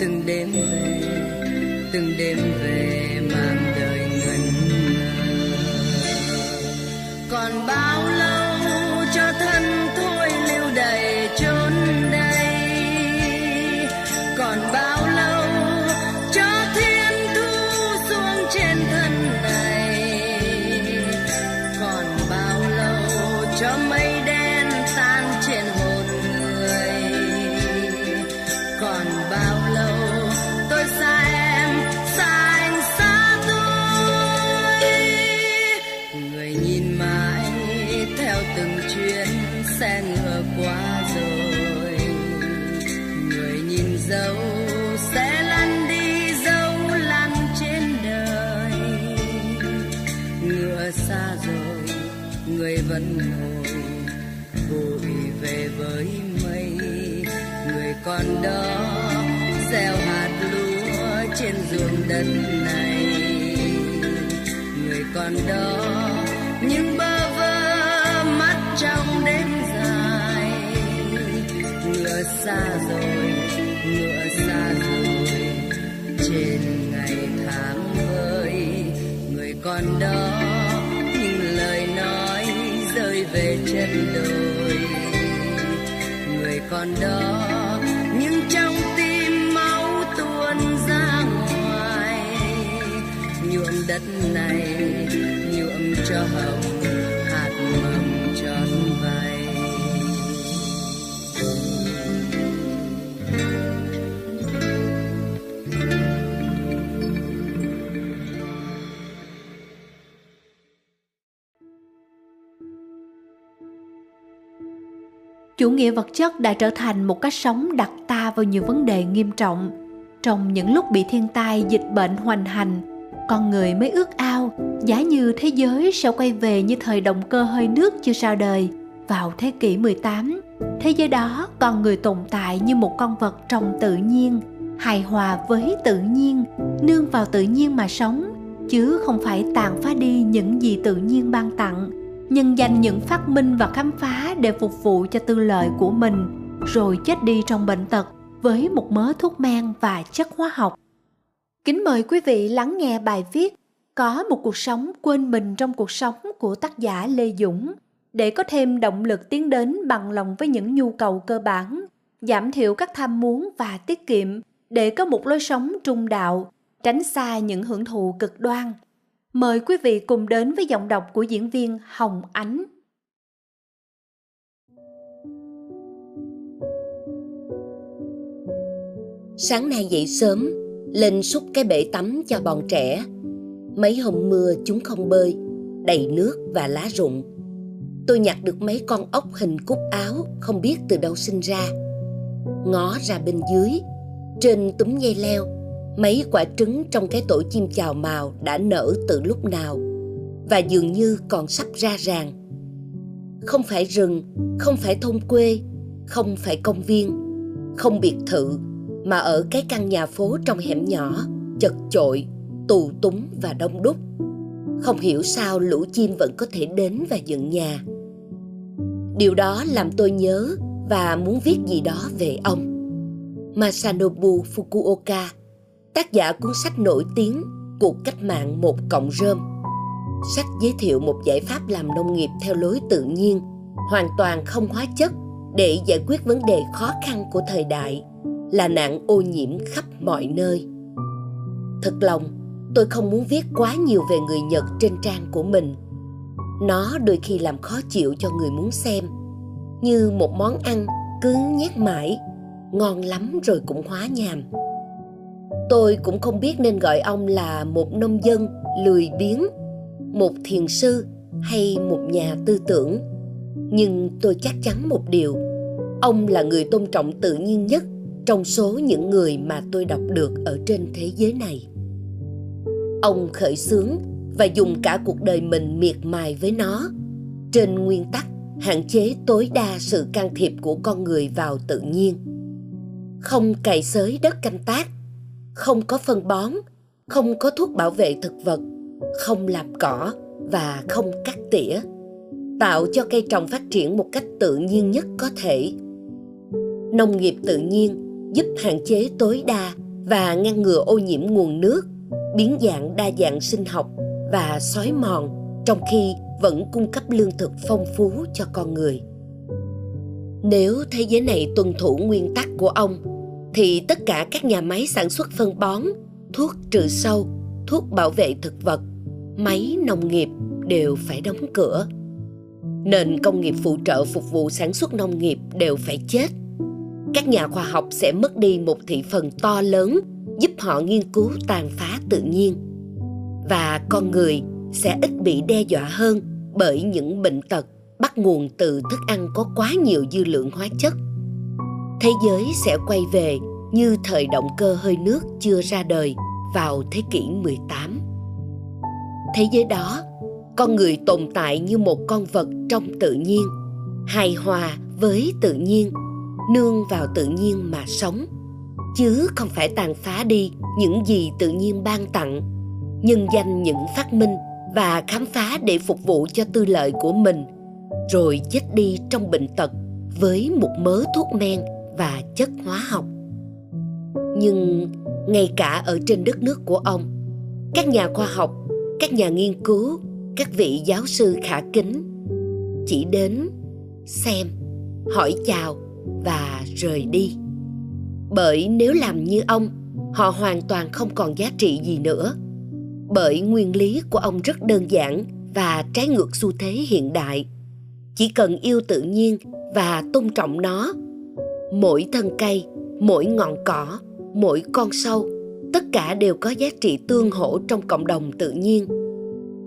Từng đêm về, từng đêm về mang đời ngần ngơ. Còn bao lâu còn đó những bơ vơ mắt trong đêm dài. Ngựa xa rồi, ngựa xa rồi, trên ngày tháng vơi người còn đó chủ nghĩa vật chất đã trở thành một cách sống đặt ta vào nhiều vấn đề nghiêm trọng. Trong những lúc bị thiên tai dịch bệnh hoành hành con người mới ước ao. Giá như thế giới sẽ quay về như thời động cơ hơi nước chưa sao đời. Vào thế kỷ 18. Thế giới đó con người tồn tại như một con vật trong tự nhiên, hài hòa với tự nhiên, nương vào tự nhiên mà sống, chứ không phải tàn phá đi những gì tự nhiên ban tặng, nhân danh những phát minh và khám phá để phục vụ cho tư lợi của mình, rồi chết đi trong bệnh tật với một mớ thuốc men và chất hóa học. Kính mời quý vị lắng nghe bài viết Có một cuộc sống quên mình trong cuộc sống của tác giả Lê Dũng để có thêm động lực tiến đến bằng lòng với những nhu cầu cơ bản, giảm thiểu các tham muốn và tiết kiệm để có một lối sống trung đạo, tránh xa những hưởng thụ cực đoan. Mời quý vị cùng đến với giọng đọc của diễn viên Hồng Ánh. Sáng nay dậy sớm, lên xúc cái bể tắm cho bọn trẻ. Mấy hôm mưa chúng không bơi, đầy nước và lá rụng. Tôi nhặt được mấy con ốc hình cúc áo không biết từ đâu sinh ra. Ngó ra bên dưới, trên túm dây leo, mấy quả trứng trong cái tổ chim chào màu đã nở từ lúc nào và dường như còn sắp ra ràng. Không phải rừng, không phải thôn quê, không phải công viên, không biệt thự, mà ở cái căn nhà phố trong hẻm nhỏ, chật chội, tù túng và đông đúc. Không hiểu sao lũ chim vẫn có thể đến và dựng nhà. Điều đó làm tôi nhớ và muốn viết gì đó về ông. Masanobu Fukuoka, tác giả cuốn sách nổi tiếng Cuộc cách mạng một cộng rơm. Sách giới thiệu một giải pháp làm nông nghiệp theo lối tự nhiên, hoàn toàn không hóa chất để giải quyết vấn đề khó khăn của thời đại là nạn ô nhiễm khắp mọi nơi. Thật lòng, tôi không muốn viết quá nhiều về người Nhật trên trang của mình. Nó đôi khi làm khó chịu cho người muốn xem, như một món ăn cứ nhét mãi, ngon lắm rồi cũng hóa nhàm. Tôi cũng không biết nên gọi ông là một nông dân lười biếng, một thiền sư hay một nhà tư tưởng. Nhưng tôi chắc chắn một điều, ông là người tôn trọng tự nhiên nhất trong số những người mà tôi đọc được ở trên thế giới này. Ông khởi xướng và dùng cả cuộc đời mình miệt mài với nó. Trên nguyên tắc hạn chế tối đa sự can thiệp của con người vào tự nhiên. Không cày xới đất canh tác không có phân bón không có thuốc bảo vệ thực vật không làm cỏ và không cắt tỉa tạo cho cây trồng phát triển một cách tự nhiên nhất có thể nông nghiệp tự nhiên giúp hạn chế tối đa và ngăn ngừa ô nhiễm nguồn nước, biến dạng đa dạng sinh học và xói mòn trong khi vẫn cung cấp lương thực phong phú cho con người. Nếu thế giới này tuân thủ nguyên tắc của ông thì tất cả các nhà máy sản xuất phân bón, thuốc trừ sâu, thuốc bảo vệ thực vật, máy nông nghiệp đều phải đóng cửa. Nền công nghiệp phụ trợ phục vụ sản xuất nông nghiệp đều phải chết các nhà khoa học sẽ mất đi một thị phần to lớn giúp họ nghiên cứu tàn phá tự nhiên và con người sẽ ít bị đe dọa hơn bởi những bệnh tật bắt nguồn từ thức ăn có quá nhiều dư lượng hóa chất. Thế giới sẽ quay về như thời động cơ hơi nước chưa ra đời vào thế kỷ 18. Thế giới đó, con người tồn tại như một con vật trong tự nhiên, hài hòa với tự nhiên nương vào tự nhiên mà sống chứ không phải tàn phá đi những gì tự nhiên ban tặng nhân danh những phát minh và khám phá để phục vụ cho tư lợi của mình rồi chết đi trong bệnh tật với một mớ thuốc men và chất hóa học. Nhưng ngay cả ở trên đất nước của ông, các nhà khoa học, các nhà nghiên cứu, các vị giáo sư khả kính chỉ đến xem, hỏi chào và rời đi. Bởi nếu làm như ông, họ hoàn toàn không còn giá trị gì nữa. Bởi nguyên lý của ông rất đơn giản và trái ngược xu thế hiện đại. Chỉ cần yêu tự nhiên và tôn trọng nó mỗi thân cây, mỗi ngọn cỏ, mỗi con sâu, tất cả đều có giá trị tương hỗ trong cộng đồng tự nhiên.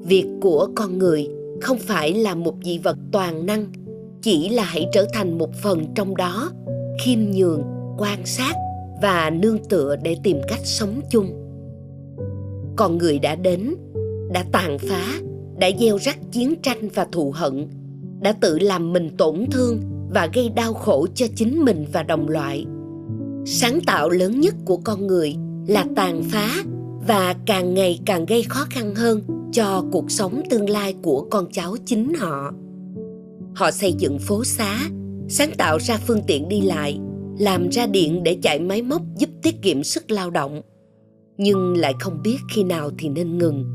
Việc của con người không phải là một dị vật toàn năng, chỉ là hãy trở thành một phần trong đó, khiêm nhường, quan sát và nương tựa để tìm cách sống chung. Con người đã đến, đã tàn phá, đã gieo rắc chiến tranh và thù hận, đã tự làm mình tổn thương và gây đau khổ cho chính mình và đồng loại. Sáng tạo lớn nhất của con người là tàn phá và càng ngày càng gây khó khăn hơn cho cuộc sống tương lai của con cháu chính họ. Họ xây dựng phố xá, sáng tạo ra phương tiện đi lại, làm ra điện để chạy máy móc giúp tiết kiệm sức lao động. Nhưng lại không biết khi nào thì nên ngừng.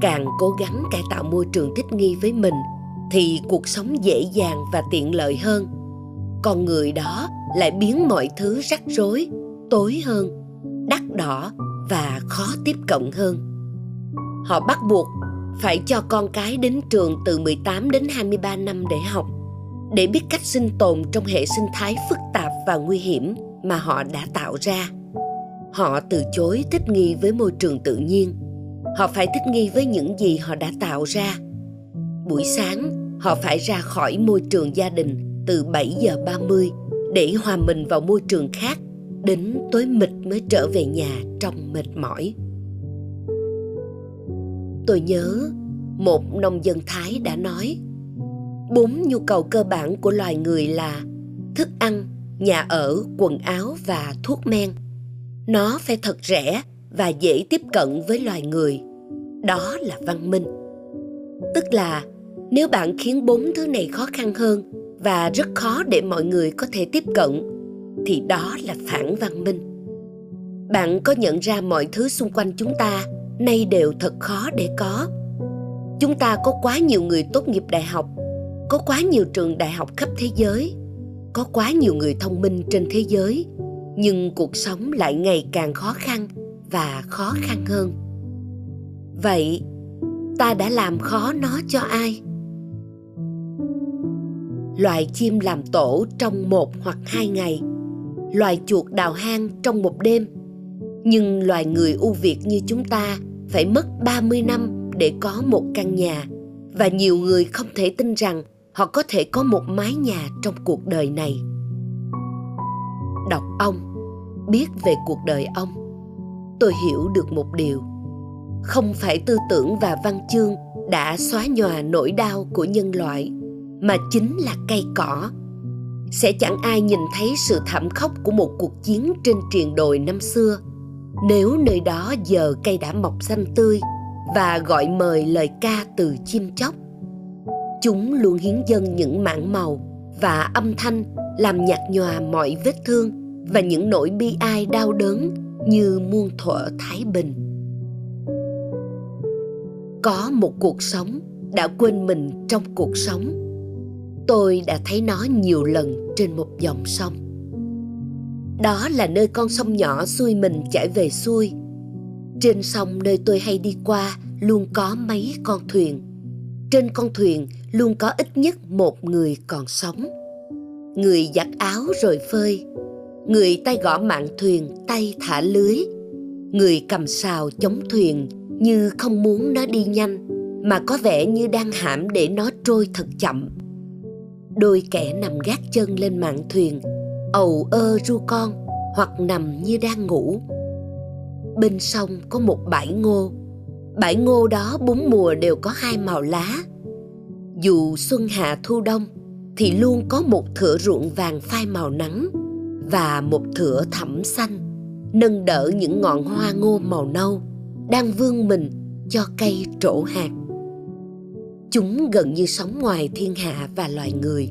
Càng cố gắng cải tạo môi trường thích nghi với mình thì cuộc sống dễ dàng và tiện lợi hơn con người đó lại biến mọi thứ rắc rối tối hơn đắt đỏ và khó tiếp cận hơn họ bắt buộc phải cho con cái đến trường từ 18 đến 23 năm để học, để biết cách sinh tồn trong hệ sinh thái phức tạp và nguy hiểm mà họ đã tạo ra. Họ từ chối thích nghi với môi trường tự nhiên. Họ phải thích nghi với những gì họ đã tạo ra. Buổi sáng, họ phải ra khỏi môi trường gia đình từ 7 giờ 30 để hòa mình vào môi trường khác, đến tối mịt mới trở về nhà trong mệt mỏi. Tôi nhớ một nông dân thái đã nói bốn nhu cầu cơ bản của loài người là thức ăn nhà ở quần áo và thuốc men. Nó phải thật rẻ và dễ tiếp cận với loài người. Đó là văn minh. Tức là nếu bạn khiến bốn thứ này khó khăn hơn và rất khó để mọi người có thể tiếp cận, thì đó là phản văn minh. Bạn có nhận ra mọi thứ xung quanh chúng ta nay đều thật khó để có. Chúng ta có quá nhiều người tốt nghiệp đại học, có quá nhiều trường đại học khắp thế giới, có quá nhiều người thông minh trên thế giới, nhưng cuộc sống lại ngày càng khó khăn và khó khăn hơn. Vậy, ta đã làm khó nó cho ai? Loài chim làm tổ trong một hoặc hai ngày. Loài chuột đào hang trong một đêm. Nhưng loài người ưu việt như chúng ta phải mất 30 năm để có một căn nhà. Và nhiều người không thể tin rằng họ có thể có một mái nhà trong cuộc đời này. Đọc ông, biết về cuộc đời ông, tôi hiểu được một điều. Không phải tư tưởng và văn chương đã xóa nhòa nỗi đau của nhân loại, mà chính là cây cỏ. Sẽ chẳng ai nhìn thấy sự thảm khốc của một cuộc chiến trên triền đồi năm xưa – nếu nơi đó giờ cây đã mọc xanh tươi và gọi mời lời ca từ chim chóc. Chúng luôn hiến dâng những mảng màu và âm thanh làm nhạt nhòa mọi vết thương và những nỗi bi ai đau đớn như muôn thuở thái bình. Có một cuộc sống đã quên mình trong cuộc sống tôi đã thấy nó nhiều lần trên một dòng sông đó là nơi con sông nhỏ xuôi mình chảy về xuôi. Trên sông nơi tôi hay đi qua luôn có mấy con thuyền. Trên con thuyền luôn có ít nhất một người còn sống. Người giặt áo rồi phơi, người tay gõ mạng thuyền tay thả lưới, người cầm sào chống thuyền như không muốn nó đi nhanh mà có vẻ như đang hãm để nó trôi thật chậm. Đôi kẻ nằm gác chân lên mạng thuyền, ầu ơ ru con, hoặc nằm như đang ngủ. Bên sông có một bãi ngô. Bãi ngô đó bốn mùa đều có hai màu lá. Dù xuân hạ thu đông, thì luôn có một thửa ruộng vàng phai màu nắng và một thửa thẳm xanh, nâng đỡ những ngọn hoa ngô màu nâu đang vươn mình cho cây trổ hạt chúng gần như sống ngoài thiên hạ và loài người.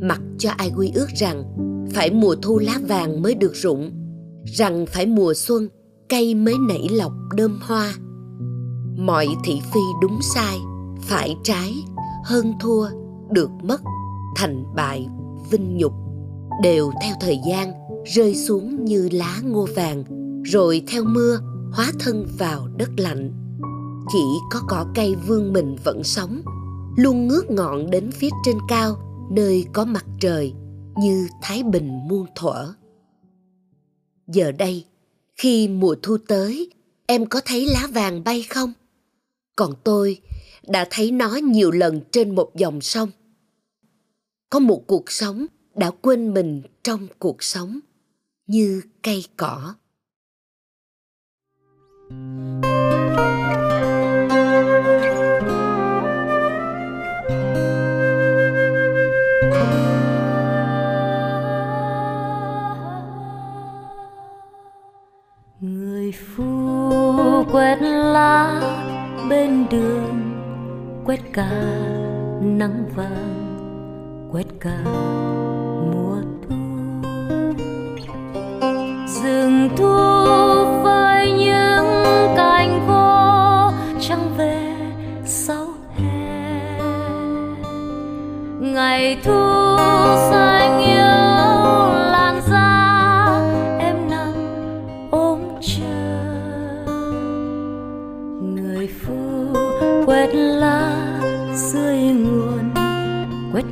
Mặc cho ai quy ước rằng phải mùa thu lá vàng mới được rụng, rằng phải mùa xuân cây mới nảy lọc đơm hoa. Mọi thị phi đúng sai, phải trái, hơn thua, được mất, thành bại, vinh nhục, đều theo thời gian rơi xuống như lá ngô vàng, rồi theo mưa hóa thân vào đất lạnh chỉ có cỏ cây vương mình vẫn sống, luôn ngước ngọn đến phía trên cao, nơi có mặt trời, như thái bình muôn thuở. Giờ đây, khi mùa thu tới, em có thấy lá vàng bay không? Còn tôi đã thấy nó nhiều lần trên một dòng sông. Có một cuộc sống đã quên mình trong cuộc sống, như cây cỏ. Quét lá bên đường, quét cả nắng vàng, quét cả mùa thu. Rừng thu với những cành khô, trăng về sau hè. Ngày thu xanh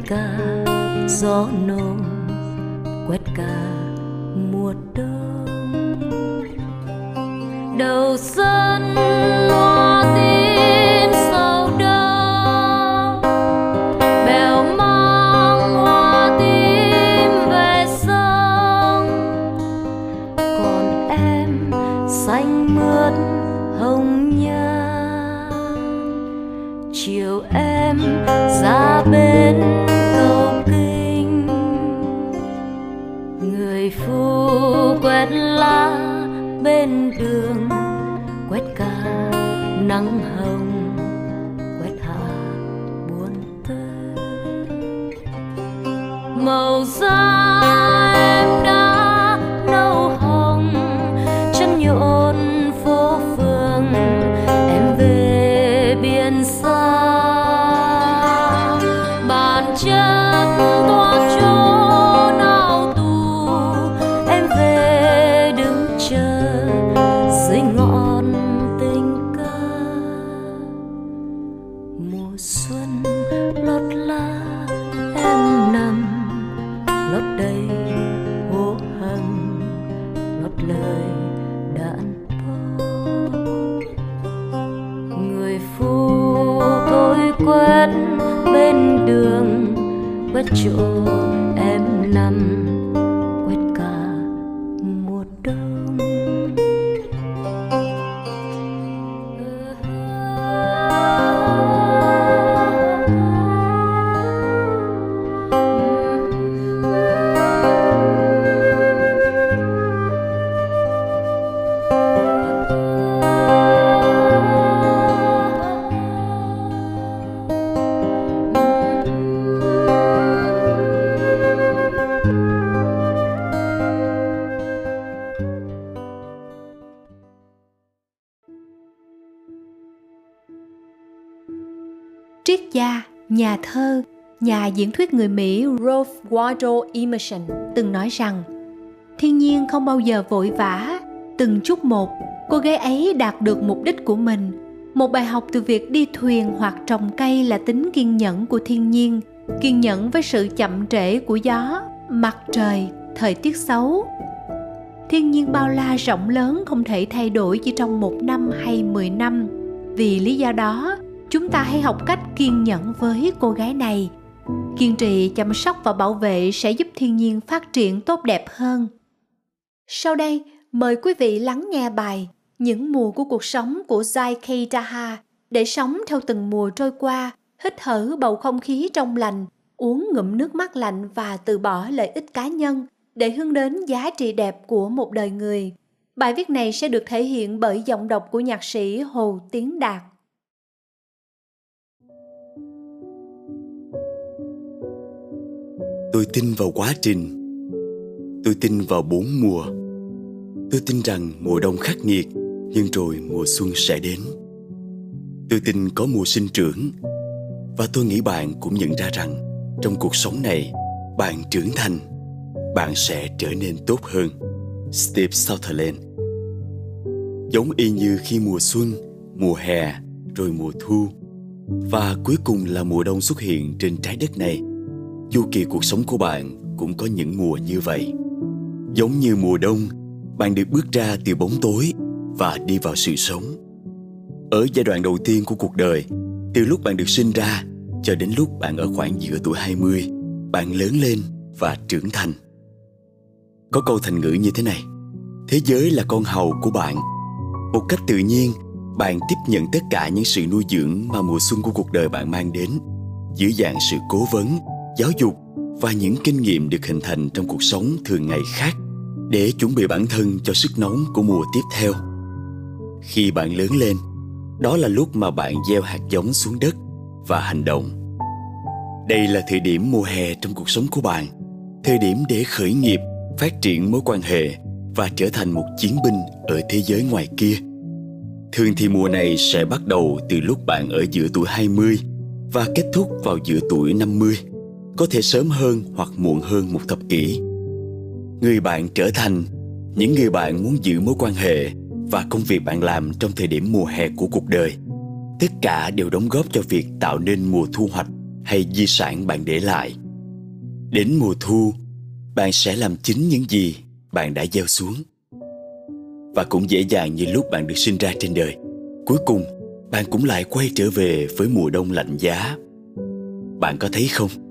ca gió nồm quét cả mùa đông. Đầu xuân hoa tím Waldo Emerson từng nói rằng thiên nhiên không bao giờ vội vã, từng chút một, cô gái ấy đạt được mục đích của mình. Một bài học từ việc đi thuyền hoặc trồng cây là tính kiên nhẫn của thiên nhiên, kiên nhẫn với sự chậm trễ của gió, mặt trời, thời tiết xấu. Thiên nhiên bao la rộng lớn không thể thay đổi chỉ trong một năm hay mười năm. Vì lý do đó, chúng ta hãy học cách kiên nhẫn với cô gái này kiên trì chăm sóc và bảo vệ sẽ giúp thiên nhiên phát triển tốt đẹp hơn sau đây, mời quý vị lắng nghe bài những mùa của cuộc sống của Zai K. Daha để sống theo từng mùa trôi qua, hít thở bầu không khí trong lành, uống ngụm nước mắt lạnh và từ bỏ lợi ích cá nhân để hướng đến giá trị đẹp của một đời người bài viết này sẽ được thể hiện bởi giọng đọc của nhạc sĩ Hồ Tiến Đạt tôi tin vào quá trình. Tôi tin vào bốn mùa. Tôi tin rằng mùa đông khắc nghiệt, nhưng rồi mùa xuân sẽ đến. Tôi tin có mùa sinh trưởng. Và tôi nghĩ bạn cũng nhận ra rằng, trong cuộc sống này, bạn trưởng thành, bạn sẽ trở nên tốt hơn. Steve sutherland. Giống y như khi mùa xuân, mùa hè, rồi mùa thu. Và cuối cùng là mùa đông xuất hiện trên trái đất này chu kỳ cuộc sống của bạn cũng có những mùa như vậy. Giống như mùa đông, bạn được bước ra từ bóng tối và đi vào sự sống. Ở giai đoạn đầu tiên của cuộc đời, từ lúc bạn được sinh ra cho đến lúc bạn ở khoảng giữa tuổi 20 bạn lớn lên và trưởng thành. Có câu thành ngữ như thế này, thế giới là con hầu của bạn. Một cách tự nhiên, bạn tiếp nhận tất cả những sự nuôi dưỡng mà mùa xuân của cuộc đời bạn mang đến, dưới dạng sự cố vấn giáo dục và những kinh nghiệm được hình thành trong cuộc sống thường ngày khác để chuẩn bị bản thân cho sức nóng của mùa tiếp theo. Khi bạn lớn lên đó là lúc mà bạn gieo hạt giống xuống đất và hành động. Đây là thời điểm mùa hè trong cuộc sống của bạn thời điểm để khởi nghiệp phát triển mối quan hệ và trở thành một chiến binh ở thế giới ngoài kia. Thường thì mùa này sẽ bắt đầu từ lúc bạn ở giữa tuổi 20 và kết thúc vào giữa tuổi 50, có thể sớm hơn hoặc muộn hơn một thập kỷ. Người bạn trở thành những người bạn muốn giữ mối quan hệ và công việc bạn làm trong thời điểm mùa hè của cuộc đời. Tất cả đều đóng góp cho việc tạo nên mùa thu hoạch hay di sản bạn để lại. Đến mùa thu, bạn sẽ làm chính những gì bạn đã gieo xuống. Và cũng dễ dàng như lúc bạn được sinh ra trên đời, cuối cùng bạn cũng lại quay trở về với mùa đông lạnh giá. Bạn có thấy không?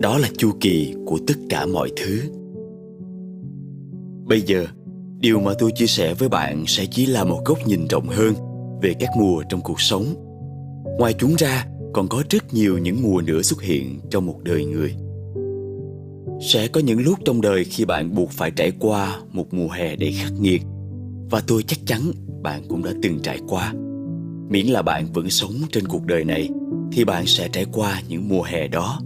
Đó là chu kỳ của tất cả mọi thứ. Bây giờ, điều mà tôi chia sẻ với bạn sẽ chỉ là một góc nhìn rộng hơn về các mùa trong cuộc sống. Ngoài chúng ra, còn có rất nhiều những mùa nữa xuất hiện trong một đời người. sẽ có những lúc trong đời khi bạn buộc phải trải qua một mùa hè đầy khắc nghiệt và tôi chắc chắn bạn cũng đã từng trải qua miễn là bạn vẫn sống trên cuộc đời này thì bạn sẽ trải qua những mùa hè đó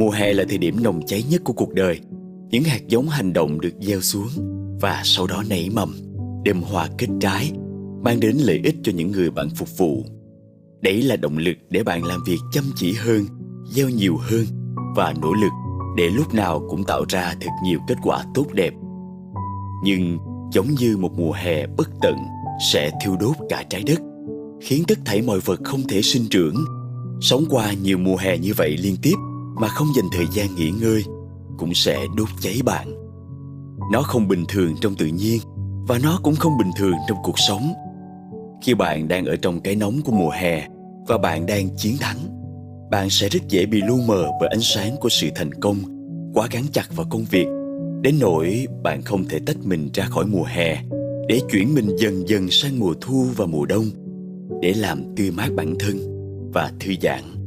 mùa hè là thời điểm nồng cháy nhất của cuộc đời. Những hạt giống hành động được gieo xuống và sau đó nảy mầm đơm hoa kết trái, mang đến lợi ích cho những người bạn phục vụ. Đấy là động lực để bạn làm việc chăm chỉ hơn, gieo nhiều hơn và nỗ lực để lúc nào cũng tạo ra thật nhiều kết quả tốt đẹp. Nhưng giống như một mùa hè bất tận sẽ thiêu đốt cả trái đất, khiến tất thảy mọi vật không thể sinh trưởng. Sống qua nhiều mùa hè như vậy liên tiếp mà không dành thời gian nghỉ ngơi cũng sẽ đốt cháy bạn. Nó không bình thường trong tự nhiên và nó cũng không bình thường trong cuộc sống. Khi bạn đang ở trong cái nóng của mùa hè và bạn đang chiến thắng, bạn sẽ rất dễ bị lu mờ bởi ánh sáng của sự thành công, quá gắn chặt vào công việc. Đến nỗi bạn không thể tách mình ra khỏi mùa hè để chuyển mình dần dần sang mùa thu và mùa đông, để làm tươi mát bản thân và thư giãn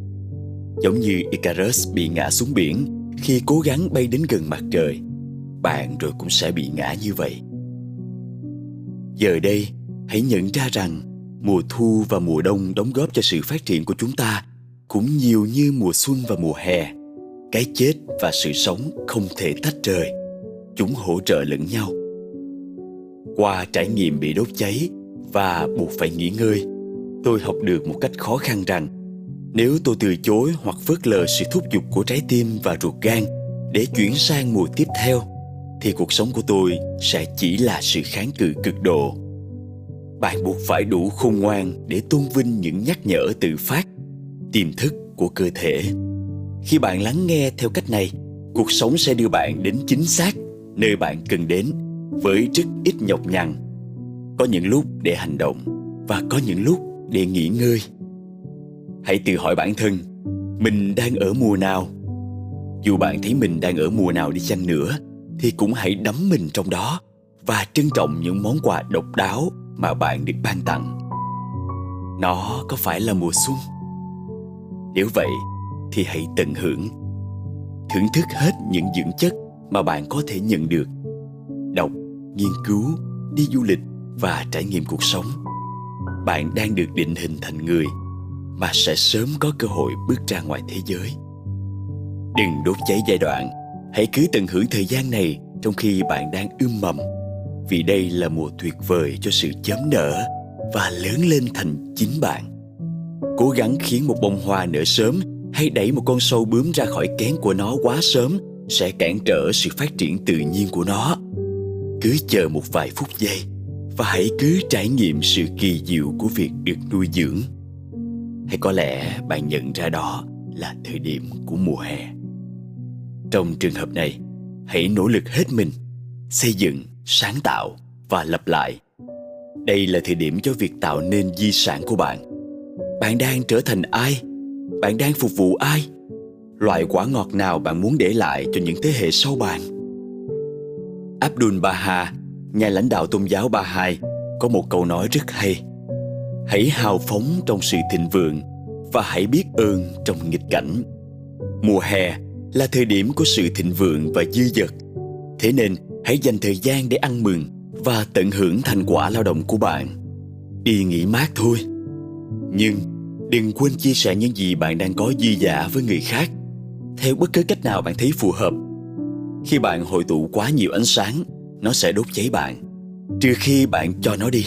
giống như Icarus bị ngã xuống biển, khi cố gắng bay đến gần mặt trời, bạn rồi cũng sẽ bị ngã như vậy. Giờ đây, hãy nhận ra rằng mùa thu và mùa đông đóng góp cho sự phát triển của chúng ta, cũng nhiều như mùa xuân và mùa hè. Cái chết và sự sống không thể tách rời, chúng hỗ trợ lẫn nhau. Qua trải nghiệm bị đốt cháy và buộc phải nghỉ ngơi, tôi học được một cách khó khăn rằng nếu tôi từ chối hoặc phớt lờ sự thúc giục của trái tim và ruột gan để chuyển sang mùa tiếp theo, thì cuộc sống của tôi sẽ chỉ là sự kháng cự cực độ. Bạn buộc phải đủ khôn ngoan để tôn vinh những nhắc nhở tự phát, tiềm thức của cơ thể. Khi bạn lắng nghe theo cách này, cuộc sống sẽ đưa bạn đến chính xác nơi bạn cần đến với rất ít nhọc nhằn. Có những lúc để hành động và có những lúc để nghỉ ngơi hãy tự hỏi bản thân, mình đang ở mùa nào? Dù bạn thấy mình đang ở mùa nào đi chăng nữa, thì cũng hãy đắm mình trong đó và trân trọng những món quà độc đáo mà bạn được ban tặng. Nó có phải là mùa xuân? Nếu vậy, thì hãy tận hưởng, thưởng thức hết những dưỡng chất mà bạn có thể nhận được. Đọc, nghiên cứu, đi du lịch và trải nghiệm cuộc sống. Bạn đang được định hình thành người mà sẽ sớm có cơ hội bước ra ngoài thế giới. Đừng đốt cháy giai đoạn. Hãy cứ tận hưởng thời gian này trong khi bạn đang ươm mầm. Vì đây là mùa tuyệt vời cho sự chớm nở và lớn lên thành chính bạn. Cố gắng khiến một bông hoa nở sớm hay đẩy một con sâu bướm ra khỏi kén của nó quá sớm sẽ cản trở sự phát triển tự nhiên của nó. Cứ chờ một vài phút giây và hãy cứ trải nghiệm sự kỳ diệu của việc được nuôi dưỡng hay có lẽ bạn nhận ra đó là thời điểm của mùa hè. Trong trường hợp này, hãy nỗ lực hết mình, xây dựng, sáng tạo và lập lại. Đây là thời điểm cho việc tạo nên di sản của bạn. Bạn đang trở thành ai? Bạn đang phục vụ ai? Loại quả ngọt nào bạn muốn để lại cho những thế hệ sau bạn? Abdul baha, nhà lãnh đạo tôn giáo Baha'i, có một câu nói rất hay hãy hào phóng trong sự thịnh vượng và hãy biết ơn trong nghịch cảnh. Mùa hè là thời điểm của sự thịnh vượng và dư dật. Thế nên, hãy dành thời gian để ăn mừng và tận hưởng thành quả lao động của bạn. Đi nghỉ mát thôi. Nhưng, đừng quên chia sẻ những gì bạn đang có dư giả với người khác. Theo bất cứ cách nào bạn thấy phù hợp. Khi bạn hội tụ quá nhiều ánh sáng, nó sẽ đốt cháy bạn. Trừ khi bạn cho nó đi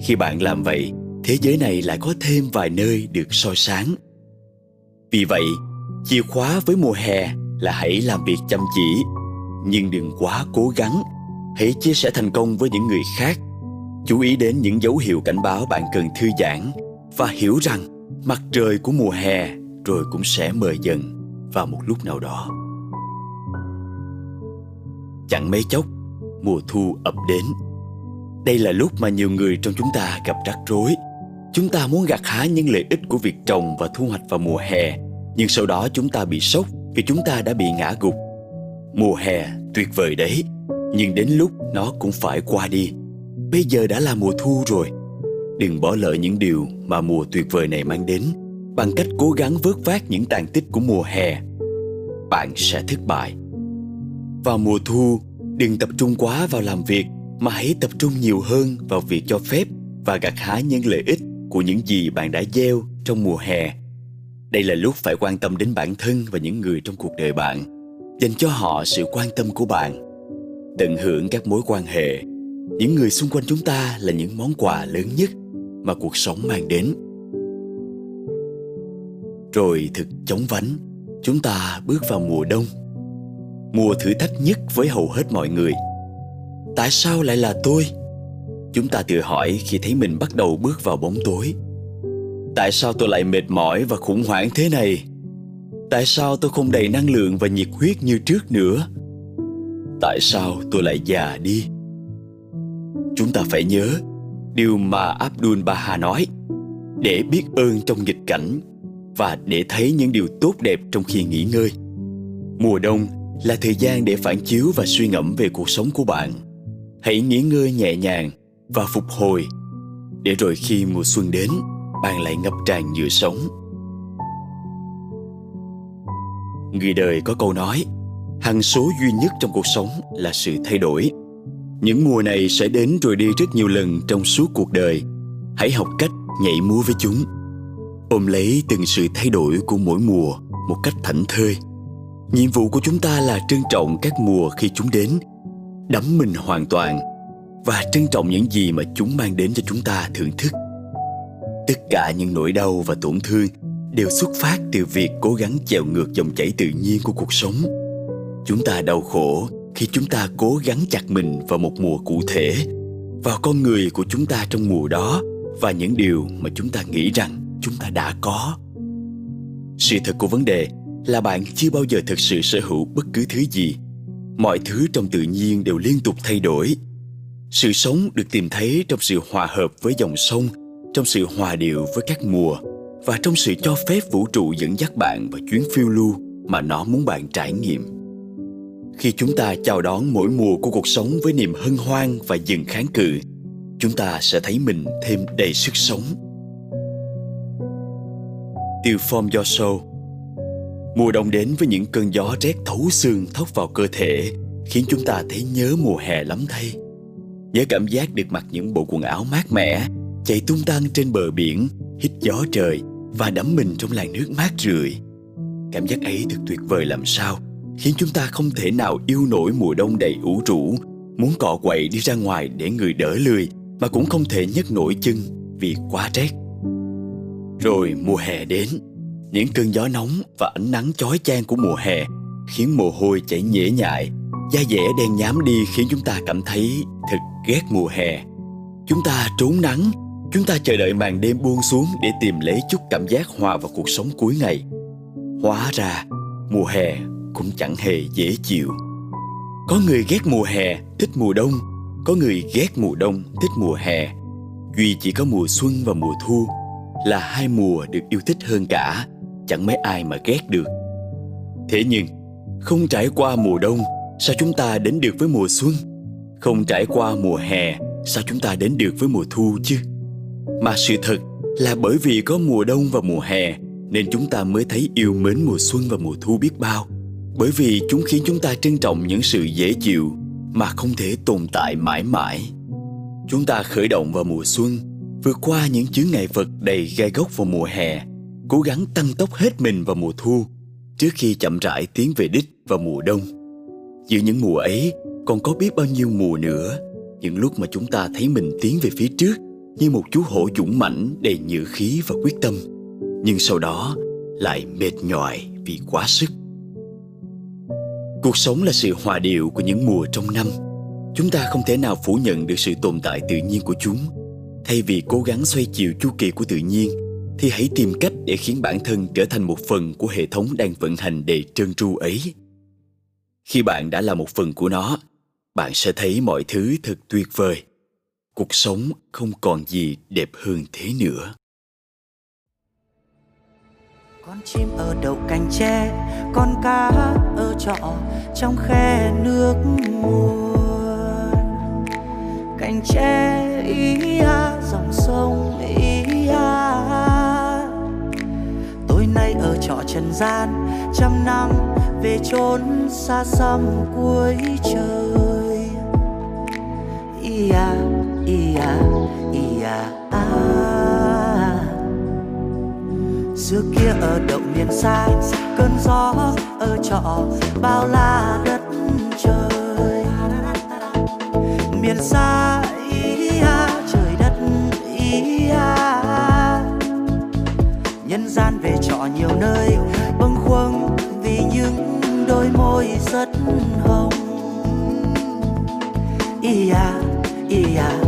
khi bạn làm vậy, thế giới này lại có thêm vài nơi được soi sáng. Vì vậy, chìa khóa với mùa hè là hãy làm việc chăm chỉ, nhưng đừng quá cố gắng. Hãy chia sẻ thành công với những người khác. Chú ý đến những dấu hiệu cảnh báo bạn cần thư giãn và hiểu rằng mặt trời của mùa hè rồi cũng sẽ mờ dần vào một lúc nào đó. Chẳng mấy chốc, mùa thu ập đến đây là lúc mà nhiều người trong chúng ta gặp rắc rối. Chúng ta muốn gặt hái những lợi ích của việc trồng và thu hoạch vào mùa hè, nhưng sau đó chúng ta bị sốc vì chúng ta đã bị ngã gục. Mùa hè tuyệt vời đấy, nhưng đến lúc nó cũng phải qua đi. Bây giờ đã là mùa thu rồi. Đừng bỏ lỡ những điều mà mùa tuyệt vời này mang đến bằng cách cố gắng vớt vát những tàn tích của mùa hè. Bạn sẽ thất bại. Vào mùa thu, đừng tập trung quá vào làm việc mà hãy tập trung nhiều hơn vào việc cho phép và gặt hái những lợi ích của những gì bạn đã gieo trong mùa hè. Đây là lúc phải quan tâm đến bản thân và những người trong cuộc đời bạn, dành cho họ sự quan tâm của bạn. Tận hưởng các mối quan hệ. Những người xung quanh chúng ta là những món quà lớn nhất mà cuộc sống mang đến. Rồi thực chóng vánh, chúng ta bước vào mùa đông. Mùa thử thách nhất với hầu hết mọi người tại sao lại là tôi? Chúng ta tự hỏi khi thấy mình bắt đầu bước vào bóng tối. Tại sao tôi lại mệt mỏi và khủng hoảng thế này? Tại sao tôi không đầy năng lượng và nhiệt huyết như trước nữa? Tại sao tôi lại già đi? Chúng ta phải nhớ, điều mà abdul baha nói, để biết ơn trong nghịch cảnh và để thấy những điều tốt đẹp trong khi nghỉ ngơi. Mùa đông là thời gian để phản chiếu và suy ngẫm về cuộc sống của bạn hãy nghỉ ngơi nhẹ nhàng và phục hồi, để rồi khi mùa xuân đến, bạn lại ngập tràn nhựa sống. Người đời có câu nói, hằng số duy nhất trong cuộc sống là sự thay đổi. Những mùa này sẽ đến rồi đi rất nhiều lần trong suốt cuộc đời. Hãy học cách nhảy múa với chúng. Ôm lấy từng sự thay đổi của mỗi mùa một cách thảnh thơi. Nhiệm vụ của chúng ta là trân trọng các mùa khi chúng đến đắm mình hoàn toàn và trân trọng những gì mà chúng mang đến cho chúng ta thưởng thức. Tất cả những nỗi đau và tổn thương đều xuất phát từ việc cố gắng chèo ngược dòng chảy tự nhiên của cuộc sống. Chúng ta đau khổ khi chúng ta cố gắng chặt mình vào một mùa cụ thể, vào con người của chúng ta trong mùa đó và những điều mà chúng ta nghĩ rằng chúng ta đã có. Sự thật của vấn đề là bạn chưa bao giờ thực sự sở hữu bất cứ thứ gì mọi thứ trong tự nhiên đều liên tục thay đổi. Sự sống được tìm thấy trong sự hòa hợp với dòng sông, trong sự hòa điệu với các mùa, và trong sự cho phép vũ trụ dẫn dắt bạn vào chuyến phiêu lưu mà nó muốn bạn trải nghiệm. Khi chúng ta chào đón mỗi mùa của cuộc sống với niềm hân hoan và dừng kháng cự, chúng ta sẽ thấy mình thêm đầy sức sống. Tiêu form your soul Mùa đông đến với những cơn gió rét thấu xương thốc vào cơ thể khiến chúng ta thấy nhớ mùa hè lắm thay. Nhớ cảm giác được mặc những bộ quần áo mát mẻ, chạy tung tăng trên bờ biển, hít gió trời và đắm mình trong làn nước mát rượi. Cảm giác ấy thật tuyệt vời làm sao, khiến chúng ta không thể nào yêu nổi mùa đông đầy ủ rũ, muốn cọ quậy đi ra ngoài để người đỡ lười mà cũng không thể nhấc nổi chân vì quá rét. Rồi mùa hè đến, những cơn gió nóng và ánh nắng chói chang của mùa hè khiến mồ hôi chảy nhễ nhại, da dẻ đen nhám đi khiến chúng ta cảm thấy thật ghét mùa hè. Chúng ta trốn nắng, chúng ta chờ đợi màn đêm buông xuống để tìm lấy chút cảm giác hòa vào cuộc sống cuối ngày. Hóa ra, mùa hè cũng chẳng hề dễ chịu. Có người ghét mùa hè, thích mùa đông, có người ghét mùa đông, thích mùa hè. Duy chỉ có mùa xuân và mùa thu là hai mùa được yêu thích hơn cả chẳng mấy ai mà ghét được. Thế nhưng, không trải qua mùa đông, sao chúng ta đến được với mùa xuân? Không trải qua mùa hè, sao chúng ta đến được với mùa thu chứ? Mà sự thật là bởi vì có mùa đông và mùa hè, nên chúng ta mới thấy yêu mến mùa xuân và mùa thu biết bao. Bởi vì chúng khiến chúng ta trân trọng những sự dễ chịu mà không thể tồn tại mãi mãi. Chúng ta khởi động vào mùa xuân, vượt qua những chướng ngại vật đầy gai góc vào mùa hè cố gắng tăng tốc hết mình vào mùa thu, trước khi chậm rãi tiến về đích vào mùa đông. Giữa những mùa ấy, còn có biết bao nhiêu mùa nữa, những lúc mà chúng ta thấy mình tiến về phía trước như một chú hổ dũng mãnh đầy nhựa khí và quyết tâm, nhưng sau đó lại mệt nhoài vì quá sức. Cuộc sống là sự hòa điệu của những mùa trong năm. Chúng ta không thể nào phủ nhận được sự tồn tại tự nhiên của chúng, thay vì cố gắng xoay chiều chu kỳ của tự nhiên thì hãy tìm cách để khiến bản thân trở thành một phần của hệ thống đang vận hành đầy trơn tru ấy. Khi bạn đã là một phần của nó, bạn sẽ thấy mọi thứ thật tuyệt vời. Cuộc sống không còn gì đẹp hơn thế nữa. Con chim ở đậu cành tre, con cá ở trọ, trong khe nước nguồn cành tre ý ha dòng sông trần gian, trăm năm về chốn xa xăm cuối trời. Ia ia ia, a. Xưa kia ở đậu miền xa cơn gió ở trọ bao la đất trời. Miền xa nhân gian về trọ nhiều nơi, bâng khuâng vì những đôi môi rất hồng. Ý a ý a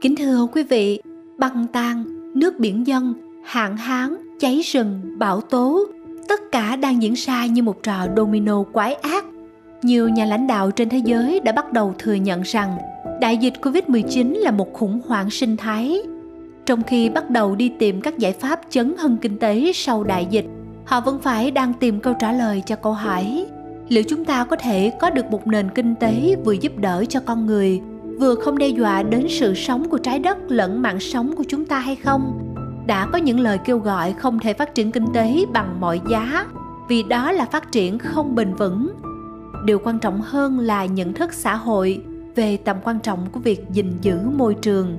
Kính thưa quý vị, băng tan, nước biển dân, hạn hán, cháy rừng, bão tố, tất cả đang diễn ra như một trò domino quái ác. Nhiều nhà lãnh đạo trên thế giới đã bắt đầu thừa nhận rằng đại dịch Covid-19 là một khủng hoảng sinh thái. Trong khi bắt đầu đi tìm các giải pháp chấn hưng kinh tế sau đại dịch, họ vẫn phải đang tìm câu trả lời cho câu hỏi liệu chúng ta có thể có được một nền kinh tế vừa giúp đỡ cho con người vừa không đe dọa đến sự sống của trái đất lẫn mạng sống của chúng ta hay không? Đã có những lời kêu gọi không thể phát triển kinh tế bằng mọi giá, vì đó là phát triển không bền vững. Điều quan trọng hơn là nhận thức xã hội về tầm quan trọng của việc gìn giữ môi trường.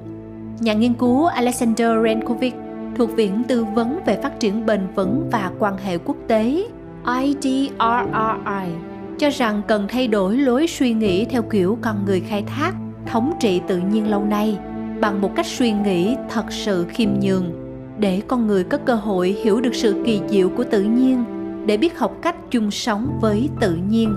Nhà nghiên cứu alexander renkovic thuộc viện tư vấn về phát triển bền vững và quan hệ quốc tế idrri cho rằng cần thay đổi lối suy nghĩ theo kiểu con người khai thác thống trị tự nhiên lâu nay bằng một cách suy nghĩ thật sự khiêm nhường, để con người có cơ hội hiểu được sự kỳ diệu của tự nhiên, để biết học cách chung sống với tự nhiên.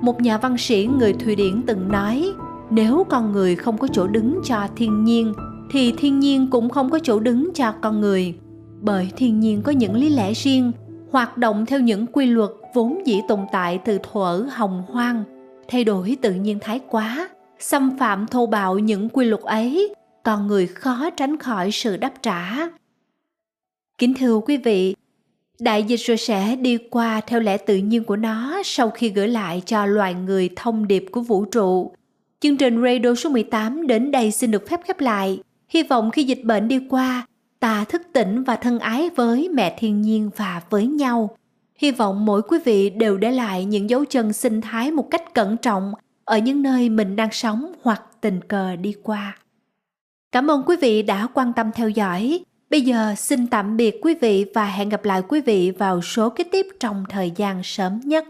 Một nhà văn sĩ người thụy điển từng nói, nếu con người không có chỗ đứng cho thiên nhiên, thì thiên nhiên cũng không có chỗ đứng cho con người, bởi thiên nhiên có những lý lẽ riêng, hoạt động theo những quy luật vốn dĩ tồn tại từ thuở hồng hoang, thay đổi tự nhiên thái quá xâm phạm thô bạo những quy luật ấy con người khó tránh khỏi sự đáp trả. Kính thưa quý vị, đại dịch rồi sẽ đi qua theo lẽ tự nhiên của nó sau khi gửi lại cho loài người thông điệp của vũ trụ. Chương trình radio số 18 đến đây xin được phép khép lại. Hy vọng khi dịch bệnh đi qua, ta thức tỉnh và thân ái với mẹ thiên nhiên và với nhau. Hy vọng mỗi quý vị đều để lại những dấu chân sinh thái một cách cẩn trọng ở những nơi mình đang sống hoặc tình cờ đi qua. Cảm ơn quý vị đã quan tâm theo dõi. Bây giờ, xin tạm biệt quý vị và hẹn gặp lại quý vị vào số kế tiếp trong thời gian sớm nhất.